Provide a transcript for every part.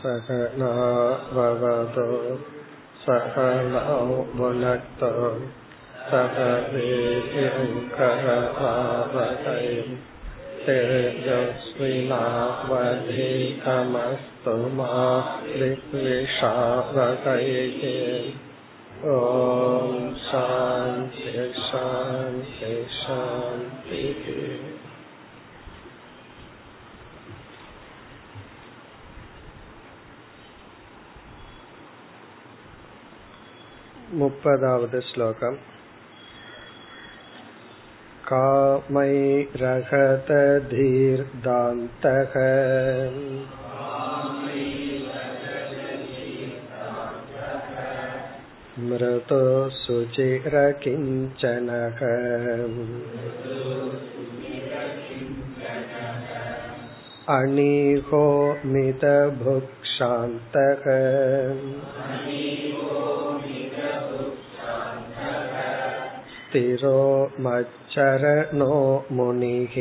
सहनाववतु सहनौ भुनक्तु सह वीर्यङ्करभावकै तेजस्विनावधीतमस्तु मा विद्विषावकैः ॐ शान्ति शान्ति शान्तिः मुप्पदावद् श्लोकम् कामैरहतधीर्दान्तः मृतो शुचिरकिञ्चनः अणीहो मितभुक्षान्तः स्थिरो मच्चरणो मुनिः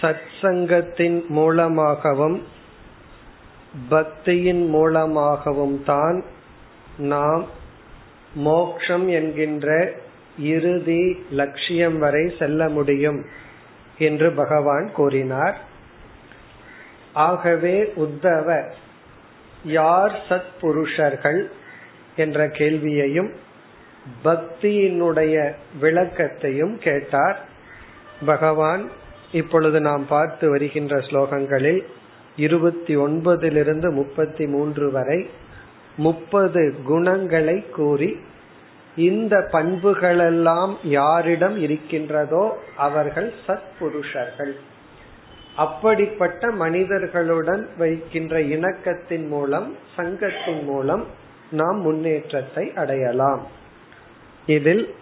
சத்சங்கத்தின் மூலமாகவும் பக்தியின் மூலமாகவும் தான் நாம் மோக்ஷம் என்கின்ற இறுதி லட்சியம் வரை செல்ல முடியும் என்று பகவான் கூறினார். ஆகவே உத்தவ யார் சத் புருஷர்கள்? என்ற கேள்வியையும் பக்தியினுடைய விளக்கத்தையும் கேட்டார். பகவான் இப்பொழுது நாம் பார்த்து வருகின்ற ஸ்லோகங்களில் இருபத்தி ஒன்பதிலிருந்து முப்பத்தி மூன்று வரை முப்பது குணங்களை கூறி இந்த பண்புகளெல்லாம் யாரிடம் இருக்கின்றதோ அவர்கள் சத்புருஷர்கள். அப்படிப்பட்ட மனிதர்களுடன் வைக்கின்ற இணக்கத்தின் மூலம் சங்கத்தின் மூலம் நாம் முன்னேற்றத்தை அடையலாம். இதில்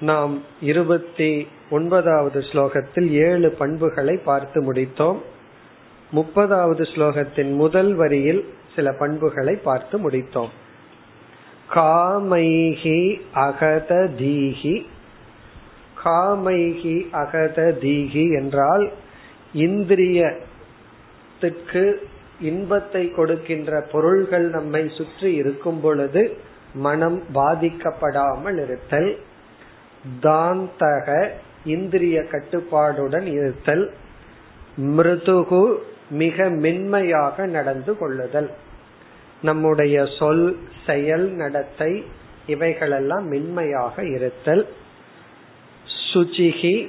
நாம் இருபத்தி ஒன்பதாவது ஸ்லோகத்தில் ஏழு பண்புகளை பார்த்து முடித்தோம். முப்பதாவது ஸ்லோகத்தின் முதல் வரியில் சில பண்புகளை பார்த்து முடித்தோம். காமைகி அகத தீகி காமைகி அகத தீகி என்றால் இந்திரியத்துக்கு இன்பத்தை கொடுக்கின்ற பொருள்கள் நம்மை சுற்றி இருக்கும் பொழுது மனம் பாதிக்கப்படாமல் இருத்தல். தாந்தக இந்திரிய கட்டுப்பாடுடன் இருத்தல். மிருதுகு மிக மென்மையாக நடந்து கொள்ளுதல். நம்முடைய சொல் செயல் நடத்தை இவைகளெல்லாம் மென்மையாக இருத்தல். சுச்சிகி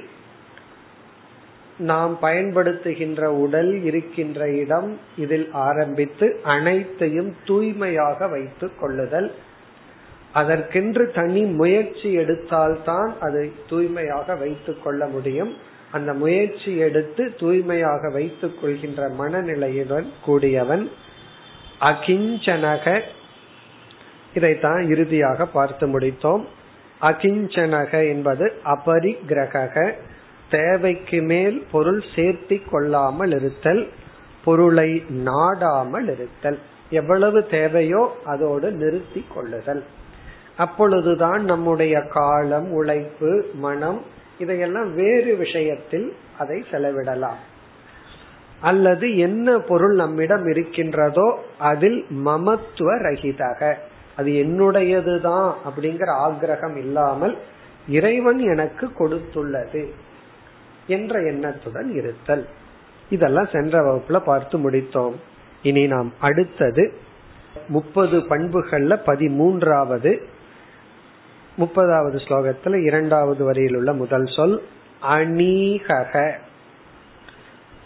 நாம் பயன்படுத்துகின்ற உடல் இருக்கின்ற இடம் இதில் ஆரம்பித்து அனைத்தையும் தூய்மையாக வைத்துக் கொள்ளுதல். அதற்கென்று தனி முயற்சி எடுத்தால்தான் அதை தூய்மையாக வைத்துக் கொள்ள முடியும். அந்த முயற்சி எடுத்து தூய்மையாக வைத்துக் கொள்கின்ற மனநிலையுடன் கூடியவன். அகிஞ்சனக. இதைத்தான் இறுதியாக பார்த்து முடித்தோம். அகிஞ்சனக என்பது அபரிகிரக தேவைக்கு மேல் பொருள் சேர்த்தி கொள்ளாமல் இருத்தல் பொருளை நாடாமல் இருத்தல். எவ்வளவு தேவையோ அதோடு நிறுத்தி கொள்ளுதல். அப்பொழுதுதான் நம்முடைய காலம் உழைப்பு மனம் இதையெல்லாம் வேறு விஷயத்தில் அதை செலவிடலாம். அல்லது என்ன பொருள் நம்மிடம் இருக்கின்றதோ அதில் மமத்துவ ரகிதக. அது என்னுடையதுதான் அப்படிங்கிற ஆக்கிரகம் இல்லாமல் இறைவன் எனக்கு கொடுத்துள்ளது என்ற எண்ணத்துடன் இருத்தல். இதெல்லாம் சென்ற வகுப்புல பார்த்து முடித்தோம். இனி நாம் அடுத்தது முப்பது பண்புகள்ல பதிமூன்றாவது முப்பதாவது ஸ்லோகத்துல இரண்டாவது வரியில் உள்ள முதல் சொல் அணீகக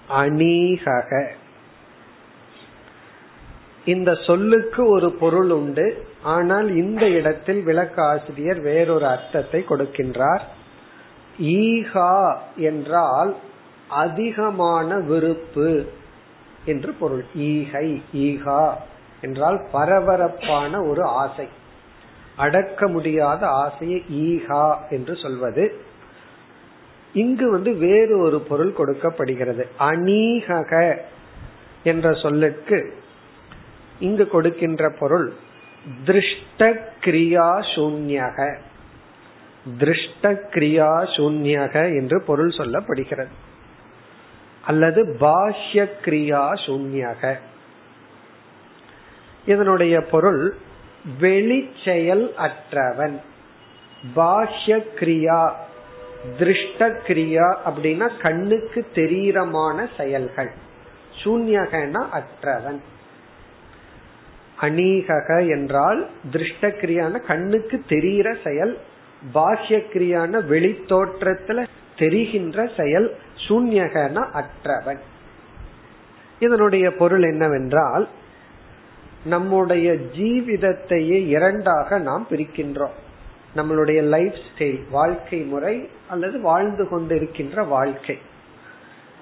அணீகக இந்த சொல்லுக்கு ஒரு பொருள் உண்டு. ஆனால் இந்த இடத்தில் விளக்காசிரியர் வேறொரு அர்த்தத்தை கொடுக்கின்றார். ஈகா என்றால் அதிகமான விருப்பு என்று பொருள். ஈகை ஈகா என்றால் பரபரப்பான ஒரு ஆசை. அடக்க முடியாத ஆசையை ஈகா என்று சொல்வது. இங்கு வந்து வேறு ஒரு பொருள் கொடுக்கப்படுகிறது. அநீகக என்ற சொல்லுக்கு இங்கு கொடுக்கின்ற பொருள் திருஷ்ட கிரியா சூன்யக. திருஷ்ட கிரியா சூன்யக என்று பொருள் சொல்லப்படுகிறது. அல்லது பாஹ்ய கிரியா சூன்யக. இதனுடைய பொருள் வெளிச்செயல் அற்றவன். பாஹ்ய கிரியா திருஷ்ட கிரியா அப்படின்னா கண்ணுக்கு தெரியறமான செயல்கள். சூன்யகனா அற்றவன். அநீகக என்றால் திருஷ்ட கிரியான கண்ணுக்கு தெரிகிற செயல் பாஹ்ய கிரியான வெளி தோற்றத்துல தெரிகின்ற செயல் சூன்யகன அற்றவன். இதனுடைய பொருள் என்னவென்றால் நம்முடைய ஜீவிதத்தையே இரண்டாக நாம் பிரிக்கின்றோம். நம்மளுடைய லைஃப் ஸ்டைல் வாழ்க்கை முறை அல்லது வாழ்ந்து கொண்டிருக்கின்ற வாழ்க்கை.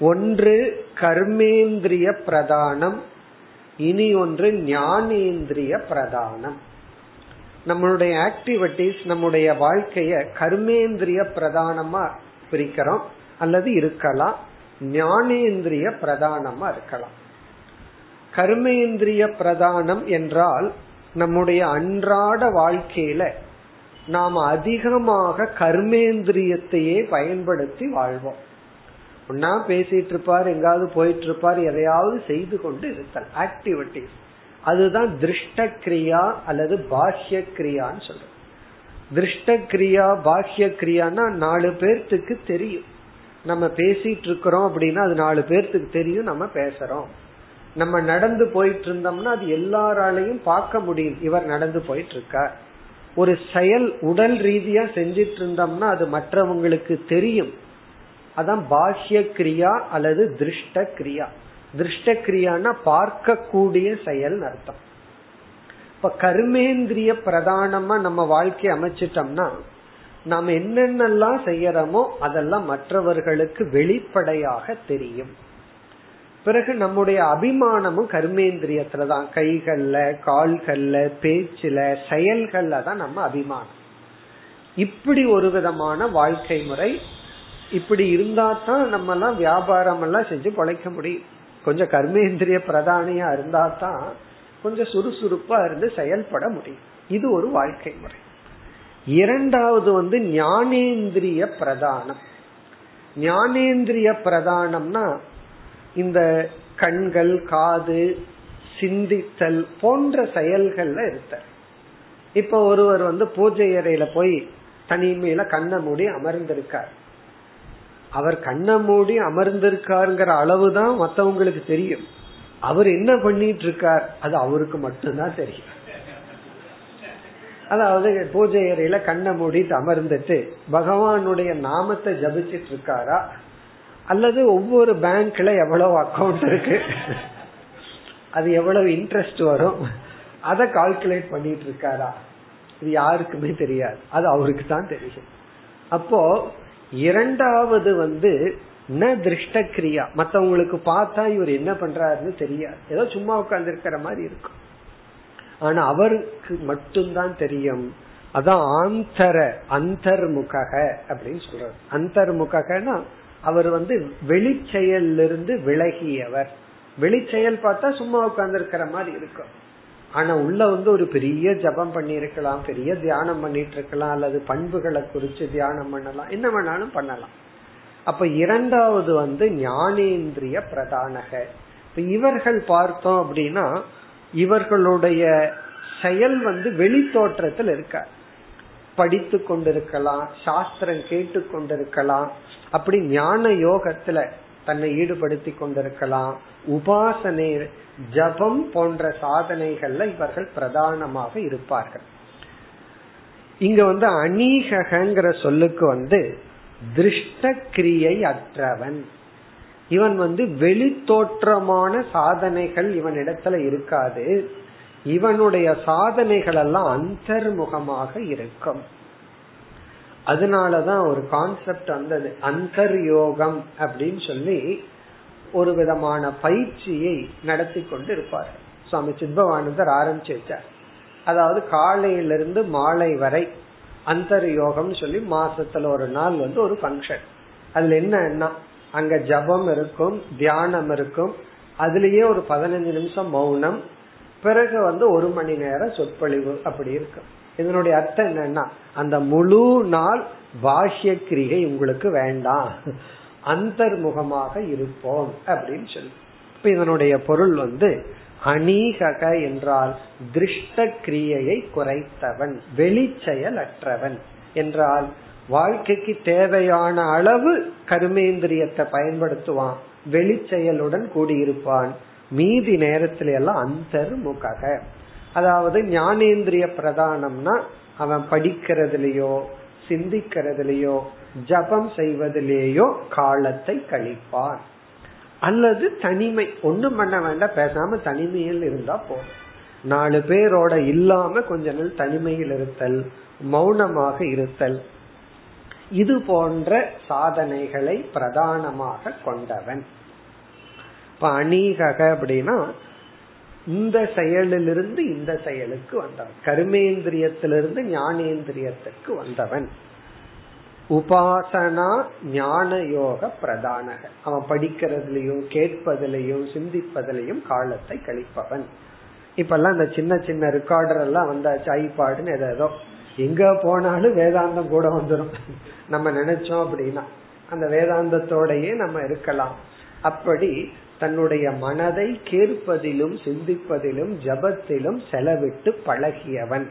ஒன்று கர்மேந்திரிய பிரதானம் இனி ஒன்று ஞானேந்திரிய பிரதானம். நம்மளுடைய ஆக்டிவிட்டிஸ் நம்முடைய வாழ்க்கைய கர்மேந்திரிய பிரதானமா பிரிக்கிறோம் அல்லது இருக்கலாம் ஞானேந்திரிய பிரதானமா இருக்கலாம். கர்மேந்திரிய பிரதானம் என்றால் நம்முடைய அன்றாட வாழ்க்கையில நாம் அதிகமாக கர்மேந்திரியத்தையே பயன்படுத்தி வாழ்வோம். ஒன்னா பேசிட்டு இருப்பார் எங்காவது போயிட்டு இருப்பார் எதையாவது செய்து கொண்டு இருத்தல் ஆக்டிவிட்டிஸ் அதுதான் திருஷ்ட கிரியா அல்லது பாஹ்ய கிரியான்னு சொல்றோம். திருஷ்ட கிரியா பாஹ்ய கிரியான்னா நாலு பேர்த்துக்கு தெரியும். நம்ம பேசிட்டு இருக்கிறோம் அப்படின்னா அது நாலு பேர்த்துக்கு தெரியும் நம்ம பேசுறோம். நம்ம நடந்து போயிட்டு இருந்தோம்னா அது எல்லாராலையும் பார்க்க முடியும் இவர் நடந்து போயிட்டு இருக்கார் ஒரு செயல் உடல் ரீதியா செஞ்சிட்டு இருந்தோம்னா அது மற்றவங்களுக்கு தெரியும். அதான் பாஹ்ய கிரியா அல்லது திருஷ்ட கிரியா திருஷ்ட கிரியானா பார்க்கக்கூடிய செயல் அர்த்தம். இப்ப கர்மேந்திரிய பிரதானமா நம்ம வாழ்க்கை அமைச்சிட்டோம்னா நாம் என்னென்னலாம் செய்யறோமோ அதெல்லாம் மற்றவர்களுக்கு வெளிப்படையாக தெரியும். பிறகு நம்முடைய அபிமானமும் கர்மேந்திரியத்துல தான் கைகள்ல கால்கள்ல பேச்சுல செயல்கள்ல தான் நம்ம அபிமானம். இப்படி ஒரு விதமான வாழ்க்கை முறை இப்படி இருந்தா தான் நம்ம எல்லாம் வியாபாரம் எல்லாம் செஞ்சு பழைக்க முடியும். கொஞ்சம் கர்மேந்திரிய பிரதானியா இருந்தா தான் கொஞ்சம் சுறுசுறுப்பா இருந்து செயல்பட முடியும். இது ஒரு வாழ்க்கை முறை. இரண்டாவது வந்து ஞானேந்திரிய பிரதானம். ஞானேந்திரிய பிரதானம்னா இந்த கண்கள் காது சிந்தித்தல் போன்ற செயல்கள்ல இருத்த இப்ப ஒருவர் வந்து பூஜை அறையில போய் தனிமையில கண்ணை மூடி அமர்ந்திருக்கார். அவர் கண்ணை மூடி அமர்ந்திருக்காருங்கிற அளவுதான் மத்தவங்களுக்கு தெரியும். அவர் என்ன பண்ணிட்டு இருக்கார் அது அவருக்கு மட்டும்தான் தெரியும். அதாவது பூஜை அறையில கண்ணை மூடிட்டு அமர்ந்துட்டு பகவானுடைய நாமத்தை ஜபிச்சிட்டு இருக்காரா அல்லது ஒவ்வொரு பேங்க்ல எவ்வளவு அக்கௌண்ட் இருக்கு? அது எவ்வளவு இன்ட்ரெஸ்ட் வரும்? அதை கால்குலேட் பண்ணிட்டு இருக்காரா? இது யாருக்குமே தெரியாது. அது அவருக்கு தான் தெரியும். அப்போ இரண்டாவது வந்து ந திருஷ்ட கிரியா மத்தவங்களுக்கு பார்த்தா இவர் என்ன பண்றாருன்னு தெரியாது. ஏதோ சும்மா உட்கார்ந்து இருக்கிற மாதிரி இருக்கும். ஆனா அவருக்கு மட்டும்தான் தெரியும். அதான் ஆந்தர அந்தர்முக அப்படின்னு சொல்றாரு. அந்தர்முகனா அவர் வந்து வெளிச்செயலிருந்து விலகியவர். வெளிச்செயல் பார்த்தா சும்மா உட்கார்ந்து இருக்கிற மாதிரி இருக்கும். ஆனா உள்ள வந்து ஒரு பெரிய ஜபம் பண்ணி இருக்கலாம் பெரிய தியானம் பண்ணிட்டு இருக்கலாம் அல்லது பண்புகளை குறிச்சு தியானம் பண்ணலாம். என்ன வேணாலும் பண்ணலாம். அப்ப இரண்டாவது வந்து ஞானேந்திரிய பிரதானக இப்ப இவர்கள் பார்த்தோம் அப்படின்னா இவர்களுடைய செயல் வந்து வெளி தோற்றத்தில் இருக்க படித்து கொண்டிருக்கலாம் சாஸ்திரம் கேட்டு கொண்டிருக்கலாம் அப்படி ஞான யோகத்துல தன்னை ஈடுபடுத்தி கொண்டிருக்கலாம். உபாசனை ஜபம் போன்ற சாதனைகள்ல இவர்கள் பிரதானமாக இருப்பார்கள். இங்க வந்து அநீகங்கிற சொல்லுக்கு வந்து திருஷ்ட கிரியை அற்றவன். இவன் வந்து வெளி தோற்றமான சாதனைகள் இவன் இடத்துல இருக்காது. இவனுடைய சாதனைகள் எல்லாம் அந்தர்முகமாக இருக்கும். அதனாலதான் ஒரு கான்செப்ட் வந்தது. அந்தர் யோகம் அப்படின்னு சொல்லி ஒரு விதமான பயிற்சியை நடத்தி கொண்டு இருப்பார் சுவாமி சித்பவானந்தர் ஆரம்பிச்சு வச்சார் அதாவது காலையிலிருந்து மாலை வரை அந்தர் யோகம் சொல்லி மாசத்துல ஒரு நாள் வந்து ஒரு ஃபங்க்ஷன் அதுல என்ன அங்க ஜபம் இருக்கும் தியானம் இருக்கும். அதுலயே ஒரு பதினஞ்சு நிமிஷம் மௌனம். பிறகு வந்து ஒரு மணி நேரம் சொற்பொழிவு அப்படி இருக்கும். இதனுடைய அர்த்தம் என்னன்னா அந்த முழு நாள் பாஷ்ய கிரிகை உங்களுக்கு வேண்டாம். அந்தர்முகமாக இருப்போம் அப்படின்னு சொல்லி. இப்ப இதனுடைய பொருள் வந்து அநீகக என்றால் திருஷ்ட கிரியையை குறைத்தவன் வெளிச்செயல் அற்றவன் என்றால் வாழ்க்கைக்கு தேவையான அளவு கருமேந்திரியத்தை பயன்படுத்துவான் வெளிச்செயலுடன் கூடியிருப்பான் மீதி நேரத்தில எல்லாம் அந்தர்முக அதாவது ஞானேந்திரிய பிரதானம்னா அவன் படிக்கிறதுலயோ சிந்திக்கிறதுலயோ ஜபம் செய்வதிலேயோ காலத்தை கழிப்பான். அல்லது தனிமை ஒண்ணும் பண்ண வேண்டாம் பேசாம தனிமையில் இருந்தா போதும். நாலு பேரோட இல்லாம கொஞ்ச நாள் தனிமையில் இருத்தல் மௌனமாக இருத்தல் இது போன்ற சாதனைகளை பிரதானமாக கொண்டவன். இப்ப அணீகக அப்படின்னா இந்த செயலிலிருந்து இந்த செயலுக்கு வந்தவன். கர்மேந்திரியத்திலிருந்து ஞானேந்திரியத்துக்கு வந்தவன். உபாசனா ஞான யோக பிரதானக. அவன் படிக்கிறதுலயும் கேட்பதிலையும் சிந்திப்பதிலையும் காலத்தை கழிப்பவன். இப்பெல்லாம் இந்த சின்ன சின்ன ரெக்கார்டர் எல்லாம் வந்தாச்சு ஐபாடுன்னு ஏதோ எங்க போனாலும் வேதாந்தம் கூட வந்துடும் நம்ம நினைச்சோம் அப்படின்னா. அந்த வேதாந்தத்தோடயே நம்ம இருக்கலாம். அப்படி தன்னுடைய மனதை கேட்பதிலும் சிந்திப்பதிலும் ஜபத்திலும் செலவிட்டு பழகியவன்.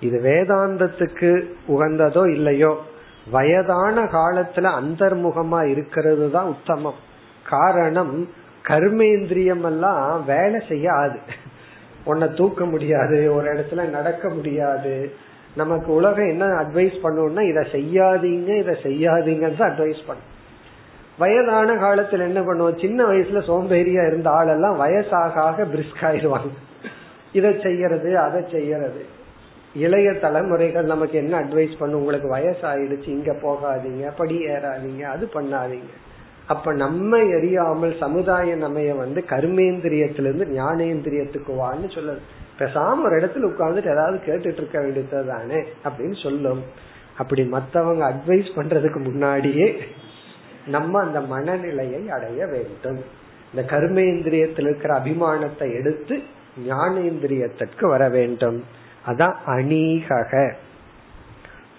இது வேதாந்தத்துக்கு உகந்ததோ இல்லையோ? வயதான காலத்துல அந்தர்முகமா இருக்கிறது தான் உத்தமம். காரணம் கர்மேந்திரியம் எல்லாம் வேலை செய்யாது. உன்னை தூக்க முடியாது ஒரு இடத்துல நடக்க முடியாது. நமக்கு உலகம் என்ன அட்வைஸ் பண்ணுவோம்னா இதை செய்யாதீங்க இதை செய்யாதீங்கன்னு அட்வைஸ் பண்ணும். வயதான காலத்துல என்ன பண்ணுவோம்? சின்ன வயசுல சோம்பேறியா இருந்த ஆளெல்லாம் வயசாக ஆக பிரிஸ்க் ஆயிடுவாங்க இதை செய்யறது அதை செய்யறது. இளைய தலைமுறைகள் நமக்கு என்ன அட்வைஸ் பண்ணும் உங்களுக்கு வயசாயிடுச்சு இங்க போகாதீங்க படி ஏறாதீங்க அது பண்ணாதீங்க. அப்ப நம்ம எரியாமல் சமுதாய நமைய வந்து கர்மேந்திரியத்திலிருந்து ஞானேந்திரியத்துக்கு வான்னு சொல்லுது. பேசாம ஒரு இடத்துல உட்கார்ந்துட்டு ஏதாவது கேட்டுட்டு இருக்க வேண்டியது தானே அப்படின்னு சொல்லும். அப்படி மத்தவங்க அட்வைஸ் பண்றதுக்கு முன்னாடியே நம்ம அந்த மனநிலையை அடைய வேண்டும். இந்த கர்மேந்திரியத்தில் இருக்கிற அபிமானத்தை எடுத்து ஞானேந்திரியத்திற்கு வர வேண்டும். அதான் அநீகக.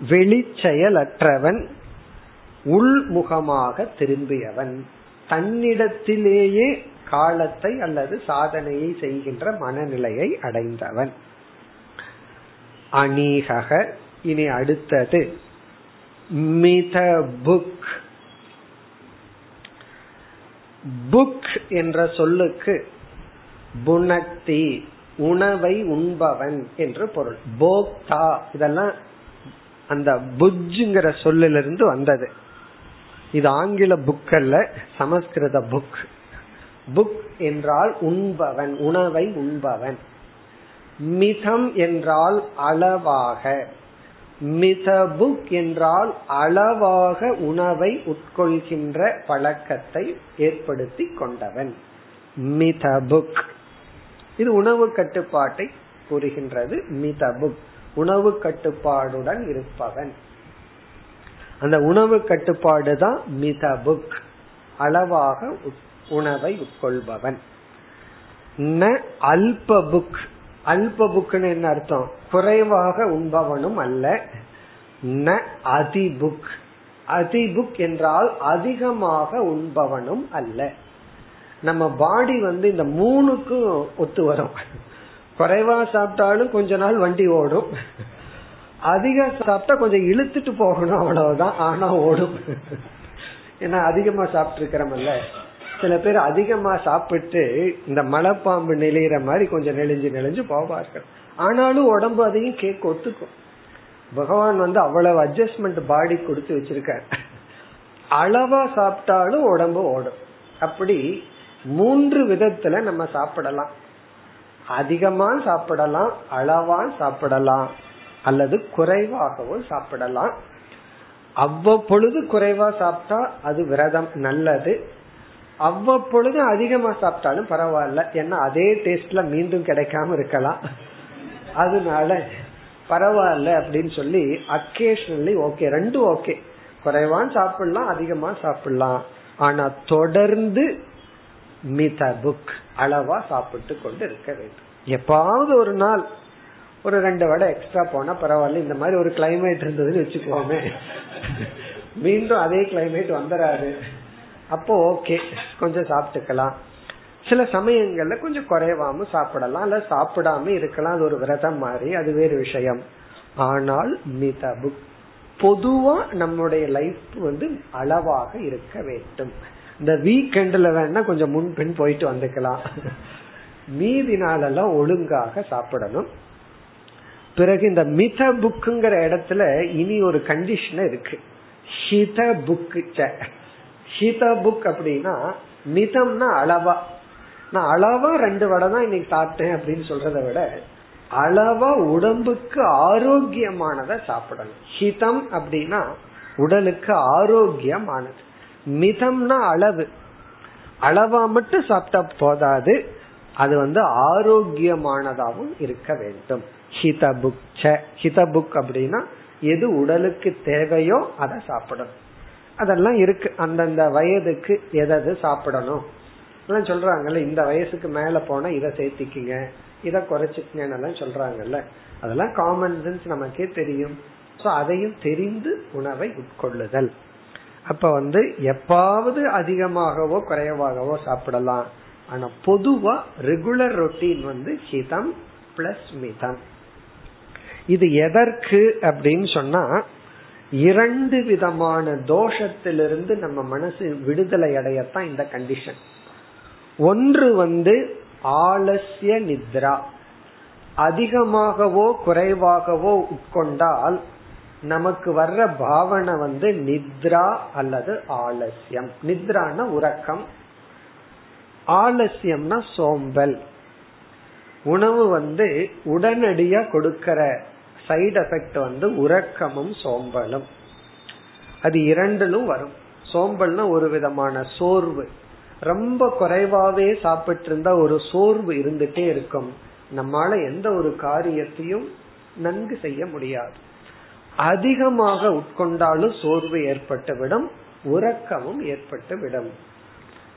வெளிச்செயலற்றவன் உள்முகமாக திரும்பியவன். தன்னிடத்திலேயே காலத்தை அல்லது சாதனையை செய்கின்ற மனநிலையை அடைந்தவன். அநீகக. இனி அடுத்தது மித புக் புக் என்ற சொல்லுக்கு புனக்தி உணவை உண்பவன் என்று பொருள். போக்தா இதெல்லாம் அந்த புஜ்ங்கிற சொல்லிலிருந்து வந்தது. இது ஆங்கில புக் அல்ல சமஸ்கிருத புக் புக் என்றால் உண்பவன் உணவை உண்பவன். மிதம் என்றால் அளவாக. மிதபுக் என்றால் அளவாக உணவை உட்கொள்கின்ற பழக்கத்தை ஏற்படுத்தி கொண்டவன். மிதபுக் இது உணவு கட்டுப்பாட்டை கூறுகின்றது. மிதபுக் உணவு கட்டுப்பாடுடன் இருப்பவன். அந்த உணவு கட்டுப்பாடு தான் மிதபுக் அளவாக உணவை உட்கொள்பவன். ந அல்ப புக். அல்ப புக்னு என்ன அர்த்தம்? குறைவாக உண்பவனும் அல்ல. ந அதிபுக் அதிபுக் என்றால் அதிகமாக உண்பவனும் அல்ல. நம்ம பாடி வந்து இந்த மூணுக்கும் ஒத்து வரும். குறைவா சாப்பிட்டாலும் கொஞ்ச நாள் வண்டி ஓடும். அதிக சாப்பிட்டா கொஞ்சம் இழுத்துட்டு போகணும் அவ்வளவுதான். ஆனா ஓடும். ஏன்னா அதிகமா சாப்பிட்டு இருக்கிறமல்ல சில பேர் அதிகமா சாப்பிட்டு இந்த மலைப்பாம்பு நிலையிற மாதிரி கொஞ்சம் நெளிஞ்சு நெளிஞ்சு போவார்கள். ஆனாலும் உடம்பு அதையும் கேக் ஒத்துக்கும். பகவான் வந்து அவ்வளவு அட்ஜஸ்ட்மெண்ட் பாடி கொடுத்து வச்சிருக்காரு. அளவா சாப்பிட்டாலும் உடம்பு ஓடும். அப்படி மூன்று விதத்துல நம்ம சாப்பிடலாம். அதிகமா சாப்பிடலாம் அளவா சாப்பிடலாம் அல்லது குறைவாகவும் சாப்பிடலாம். அவ்வப்பொழுது குறைவா சாப்பிட்டா அது விரதம் நல்லது. அவ்வப்பொழுது அதிகமா சாப்பிட்டாலும் பரவாயில்ல. ஏன்னா அதே டேஸ்ட்ல மீண்டும் கிடைக்காம இருக்கலாம். அதனால பரவாயில்ல அப்படின்னு சொல்லி அக்கேஷனலி ஓகே ரெண்டும் ஓகே குறைவான் சாப்பிடலாம் அதிகமா சாப்பிடலாம். ஆனா தொடர்ந்து மித புக் அளவா சாப்பிட்டு கொண்டு இருக்க வேண்டும். எப்பாவது ஒரு நாள் ஒரு ரெண்டு வடை எக்ஸ்ட்ரா போனா பரவாயில்ல. இந்த மாதிரி ஒரு கிளைமேட் இருந்ததுன்னு வச்சுக்கோமே. மீண்டும் அதே கிளைமேட் வந்துடாது அப்போ ஓகே கொஞ்சம் சாப்பிட்டுக்கலாம். சில சமயங்கள்ல கொஞ்சம் குறைவாம சாப்பிடலாம் இல்ல சாப்பிடாம இருக்கலாம். அது ஒரு விரதம் மாதிரி அது வேறு விஷயம். ஆனால் மிதபு. பொதுவா நம்முடைய லைஃப் வந்து அளவாக இருக்க வேண்டும். இந்த வீக்கெண்ட்ல வேணா கொஞ்சம் முன்பின் போயிட்டு வந்துக்கலாம். மீதி நாளெல்லாம் ஒழுங்காக சாப்பிடணும். பிறகு இந்த மித புக்குங்கிற இடத்துல இனி ஒரு கண்டிஷன் இருக்கு. ஹித புக்கு ஹித புக் அப்படின்னா மிதம்னா அளவா. நான் அளவா ரெண்டு வடை தான் இன்னைக்கு சாப்பிட்டேன் அப்படின்னு சொல்றத விட அளவா உடம்புக்கு ஆரோக்கியமானதை சாப்பிடணும். ஹிதம் அப்படின்னா உடலுக்கு ஆரோக்கியமானது. மிதம்னா அளவு. அளவா மட்டும் சாப்பிட்டா போதாது. அது வந்து ஆரோக்கியமானதாகவும் இருக்க வேண்டும். ஹித புக். ஹித புக் அப்படின்னா எது உடலுக்கு தேவையோ அதை சாப்பிடணும். அதெல்லாம் இருக்கு. அந்தந்த வயதுக்கு எதை சாப்பிடணும். எல்லாம் சொல்றாங்கல்ல இந்த வயசுக்கு மேல போனா இதை சேர்த்திக்குங்க இதை குறைச்சிக்கங்கன்னு சொல்றாங்கல்ல. அதெல்லாம் காமன் சென்ஸ் நமக்கே தெரியும். சோ அதையும் தெரிந்து உணவை உட்கொள்ளுதல். அப்ப வந்து எப்பாவது அதிகமாகவோ குறைவாகவோ சாப்பிடலாம். ஆனா பொதுவா ரெகுலர் ரொட்டீன் வந்து ஹிதம் பிளஸ் மிதம். இது எதற்கு அப்படின்னு சொன்னா இரண்டு விதமான தோஷத்திலிருந்து நம்ம மனசு விடுதலை அடையத்தான் இந்த கண்டிஷன் ஒன்று வந்து ஆலசிய நித்ரா. அதிகமாகவோ குறைவாகவோ உட்கொண்டால் நமக்கு வர்ற பாவனை வந்து நித்ரா அல்லது ஆலசியம் நித்ரான உறக்கம். ஆலசியம்னா சோம்பல். உணவு வந்து உடனடியா கொடுக்கிற சைடு எஃபெக்ட் வந்து உறக்கமும் சோம்பலும். அது இரண்டிலும் வரும். சோம்பல்னா ஒரு விதமான சோர்வு. ரொம்ப குறைவாவே சாப்பிட்டு இருந்தா ஒரு சோர்வு இருந்துட்டே இருக்கும். நம்மால எந்த ஒரு காரியத்தையும் நன்கு செய்ய முடியாது. அதிகமாக உட்கொண்டாலும் சோர்வு ஏற்பட்டுவிடும் உறக்கமும் ஏற்பட்டு விடும்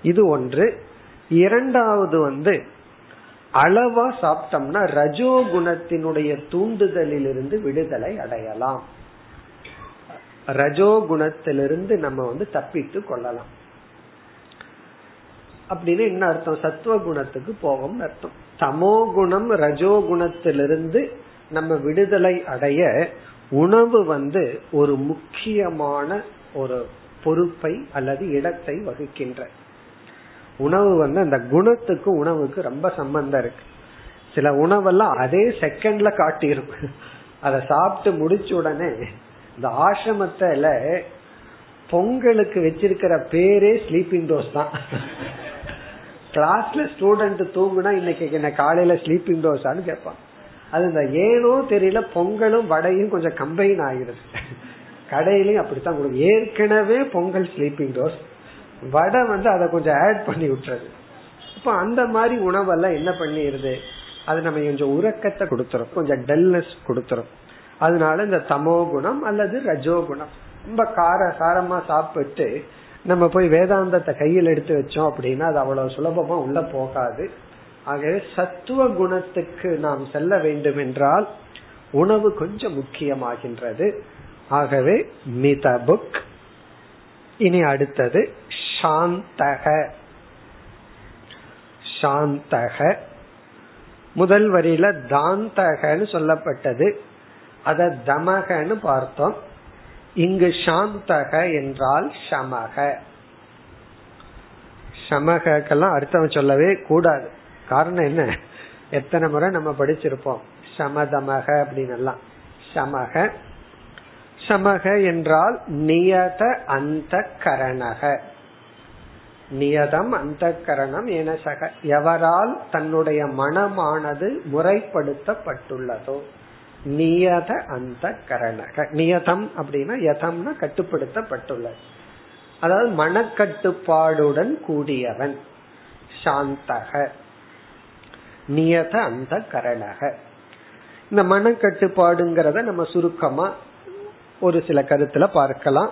இது ஒன்று. இரண்டாவது வந்து அளவா சாப்பிட்டோம்னா ரஜோ குணத்தினுடைய தூண்டுதலில் தூண்டுதலிலிருந்து விடுதலை அடையலாம். ரஜோ குணத்திலிருந்து நம்ம வந்து தப்பித்து கொள்ளலாம். அப்படின்னு என்ன அர்த்தம்? சத்துவ குணத்துக்கு போகும் அர்த்தம். தமோ குணம் ரஜோ குணத்திலிருந்து நம்ம விடுதலை அடைய உணவு வந்து ஒரு முக்கியமான ஒரு பொறுப்பை அல்லது இடத்தை வகுக்கின்ற உணவு வந்து அந்த குணத்துக்கு உணவுக்கு ரொம்ப சம்பந்தம் இருக்கு. சில உணவெல்லாம் அதே செகண்ட்ல காட்டிடும் அதை சாப்பிட்டு முடிச்ச உடனே இந்த ஆசிரமத்துல பொங்கலுக்கு வச்சிருக்கிற பேரே ஸ்லீப்பிங் டோஸ் தான். கிளாஸ்ல ஸ்டூடெண்ட் தூங்குனா இன்னைக்கு என்ன காலையில ஸ்லீப்பிங் டோஸான்னு கேட்பான் அது இந்த ஏனோ தெரியல பொங்கலும் வடையும் கொஞ்சம் கம்பைன் ஆகிருது கடையிலையும் அப்படித்தான் கொடுக்கும் ஏற்கனவே பொங்கல் ஸ்லீப்பிங் டோஸ் வடை வந்து அதை கொஞ்சம் ஆட் பண்ணி விட்டுறது. இப்ப அந்த மாதிரி உணவெல்லாம் என்ன பண்ணிடுது அது நம்ம கொஞ்சம் உறக்கத்தை கொடுத்துரும். கொஞ்சம் டல்னஸ் கொடுத்துரும். அதனால இந்த தமோ குணம் அல்லது ரஜோ குணம். ரொம்ப கார சாரமா சாப்பிட்டு நம்ம போய் வேதாந்தத்தை கையில் எடுத்து வச்சோம் அப்படின்னா அது அவ்வளவு சுலபமா உள்ள போகாது. ஆகவே சத்துவ குணத்துக்கு நாம் செல்ல வேண்டும் என்றால் உணவு கொஞ்சம் முக்கியமாகின்றது. ஆகவே மிதபுக். இனி அடுத்தது சாந்தக. சாந்தக. முதல் வரியில தாந்தகன்னு சொல்லப்பட்டது. அத தமகன்னு பார்த்தோம். இங்கு சாந்தக என்றால் சமக. சமகக்கெல்லாம் அர்த்தம் சொல்லவே கூடாது. காரணம் என்ன? எத்தனை முறை நம்ம படிச்சிருப்போம். சமதமக அப்படின்னு எல்லாம் சமக. சமக என்றால் நியத அந்த கரணக. நியதம் அந்த கரணம் என சக எவரால் தன்னுடைய மனமானது முறைப்படுத்தப்பட்டுள்ளதோ. நியத அந்த கரணக நியதம் அப்படின்னா யதம்னா கட்டுப்படுத்தப்பட்டுள்ளது. அதாவது மனக்கட்டுப்பாடுடன் கூடியவன் சாந்தக. நியத அந்த கரணக இந்த மனக்கட்டுப்பாடுங்கிறத நம்ம சுருக்கமா ஒரு சில கருத்துல பார்க்கலாம்.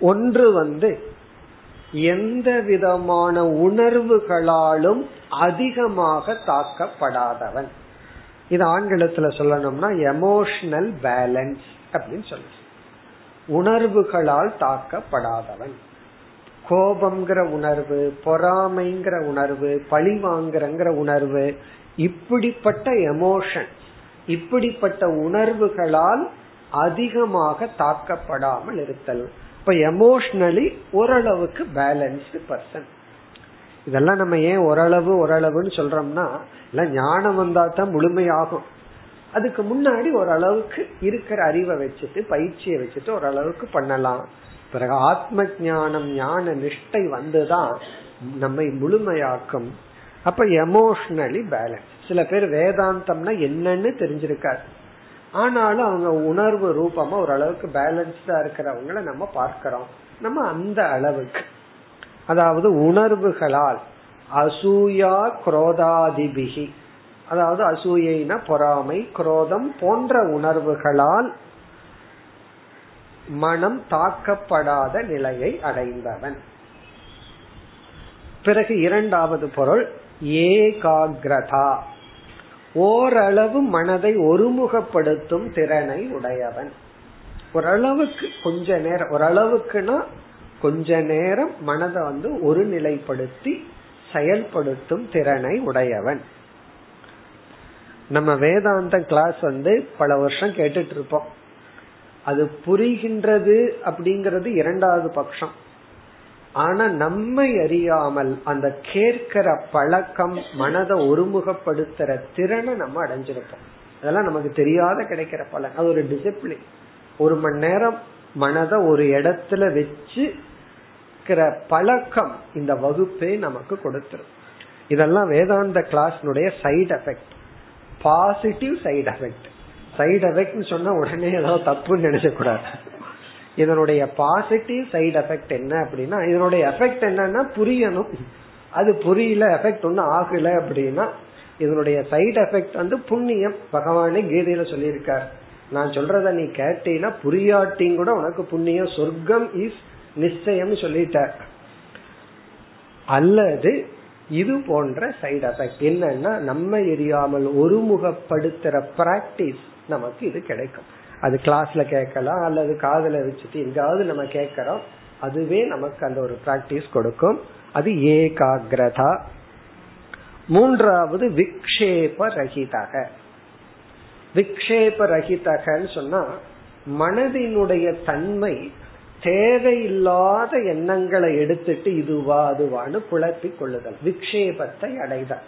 ஒன்று வந்து எந்த விதமான உணர்வுகளாலும் அதிகமாக தாக்கப்படாதவன். இது ஆங்கிலத்துல சொல்லணும்னா எமோஷனல் பேலன்ஸ் அப்படின்னு சொல்லு உணர்வுகளால் தாக்கப்படாதவன். கோபம்ங்கிற உணர்வு பொறாமைங்கிற உணர்வு பழி வாங்குறங்கிற உணர்வு இப்படிப்பட்ட எமோஷன் இப்படிப்பட்ட உணர்வுகளால் அதிகமாக தாக்கப்படாமல் இருத்தல். அப்ப எமோஷனலி ஓரளவுக்கு பேலன்ஸ்டு பர்சன் இதெல்லாம் நம்ம ஏன் ஓரளவு ஓரளவுன்னு சொல்றோம்னா எல்லாம் ஞானம் வந்தா தான் முழுமையாகும். அதுக்கு முன்னாடி ஓரளவுக்கு இருக்கிற அறிவை வச்சுட்டு பயிற்சியை வச்சுட்டு ஓரளவுக்கு பண்ணலாம். பிறகு ஆத்ம ஞானம் ஞான நிஷ்டை வந்துதான் நம்மை முழுமையாக்கும். அப்ப எமோஷனலி பேலன்ஸ் சில பேர் வேதாந்தம்னா என்னன்னு தெரிஞ்சிருக்காரு. ஆனாலும் அவங்க உணர்வு ரூபமா ஓரளவுக்கு பேலன்ஸ்டா இருக்கிறவங்கள நம்ம பார்க்கிறோம். நம்ம அந்த அளவுக்கு. அதாவது உணர்வுகளால் அசூயா குரோதாதிபிகி. அதாவது அசூயின பொறாமை குரோதம் போன்ற உணர்வுகளால் மனம் தாக்கப்படாத நிலையை அடைந்தவன். பிறகு இரண்டாவது பொருள் ஏகாகிரதா. ஓரளவு மனதை ஒருமுகப்படுத்தும் திறனை உடையவன். ஓரளவுக்கு கொஞ்ச நேரம் ஓரளவுக்குன்னா கொஞ்ச நேரம் மனதை வந்து ஒரு நிலைப்படுத்தி செயல்படுத்தும் திறனை உடையவன். நம்ம வேதாந்த கிளாஸ் வந்து பல வருஷம் கேட்டுட்டு இருப்போம். அது புரிகின்றது அப்படிங்கறது இரண்டாவது பட்சம். ஆனா நம்மை அறியாமல் அந்த கேட்கிற பழக்கம் மனதை ஒருமுகப்படுத்துற திறனை நம்ம அடைஞ்சிருப்போம். அதெல்லாம் நமக்கு தெரியாத கிடைக்கிற பலன். அது ஒரு டிசிப்ளின் ஒரு மணி நேரம் மனதை ஒரு இடத்துல வச்சு பழக்கம் இந்த வகுப்பே நமக்கு கொடுத்துரும். இதெல்லாம் வேதாந்த கிளாஸ்னுடைய side effect positive side effect side effect சொன்னா உடனே ஏதாவது தப்புன்னு நினைச்ச கூடாது இதனுடைய பாசிட்டிவ் சைடு எஃபெக்ட் என்ன அப்படின்னா இதனுடைய எஃபெக்ட் என்னன்னா புரியணும். அது புரியல எஃபெக்ட் ஒன்னும் ஆகல அப்படின்னா இதனுடைய சைடு எஃபெக்ட் வந்து புண்ணியம். பகவானே கீதையில சொல்லியிருக்கார். நான் சொல்றத நீ கேட்டீங்கன்னா புரியாட்டியும் கூட உனக்கு புண்ணியம். சொர்க்கம் இஸ் நிச்சயம் சொல்லிட்ட அல்லது இது போன்ற சைடு எஃபெக்ட் என்னன்னா நம்ம எரியாமல் ஒருமுகப்படுத்துற பிராக்டிஸ் நமக்கு இது கிடைக்கும். அது கிளாஸ்ல கேட்கலாம் அல்லது காதல வச்சுட்டு எங்காவது நம்ம கேட்கறோம் அதுவே நமக்கு அந்த ஒரு பிராக்டிஸ் கொடுக்கும். அது ஏகாகிரதா. மூன்றாவது விக்ஷேப ரகிதக விக்ஷேப ரகிதகன்னு சொன்னா மனதினுடைய தன்மை தேவையில்லாத எண்ணங்களை எடுத்துட்டு இதுவா அதுவான்னு குழப்பி கொள்ளுதல். விக்ஷேபத்தை அடைதல்.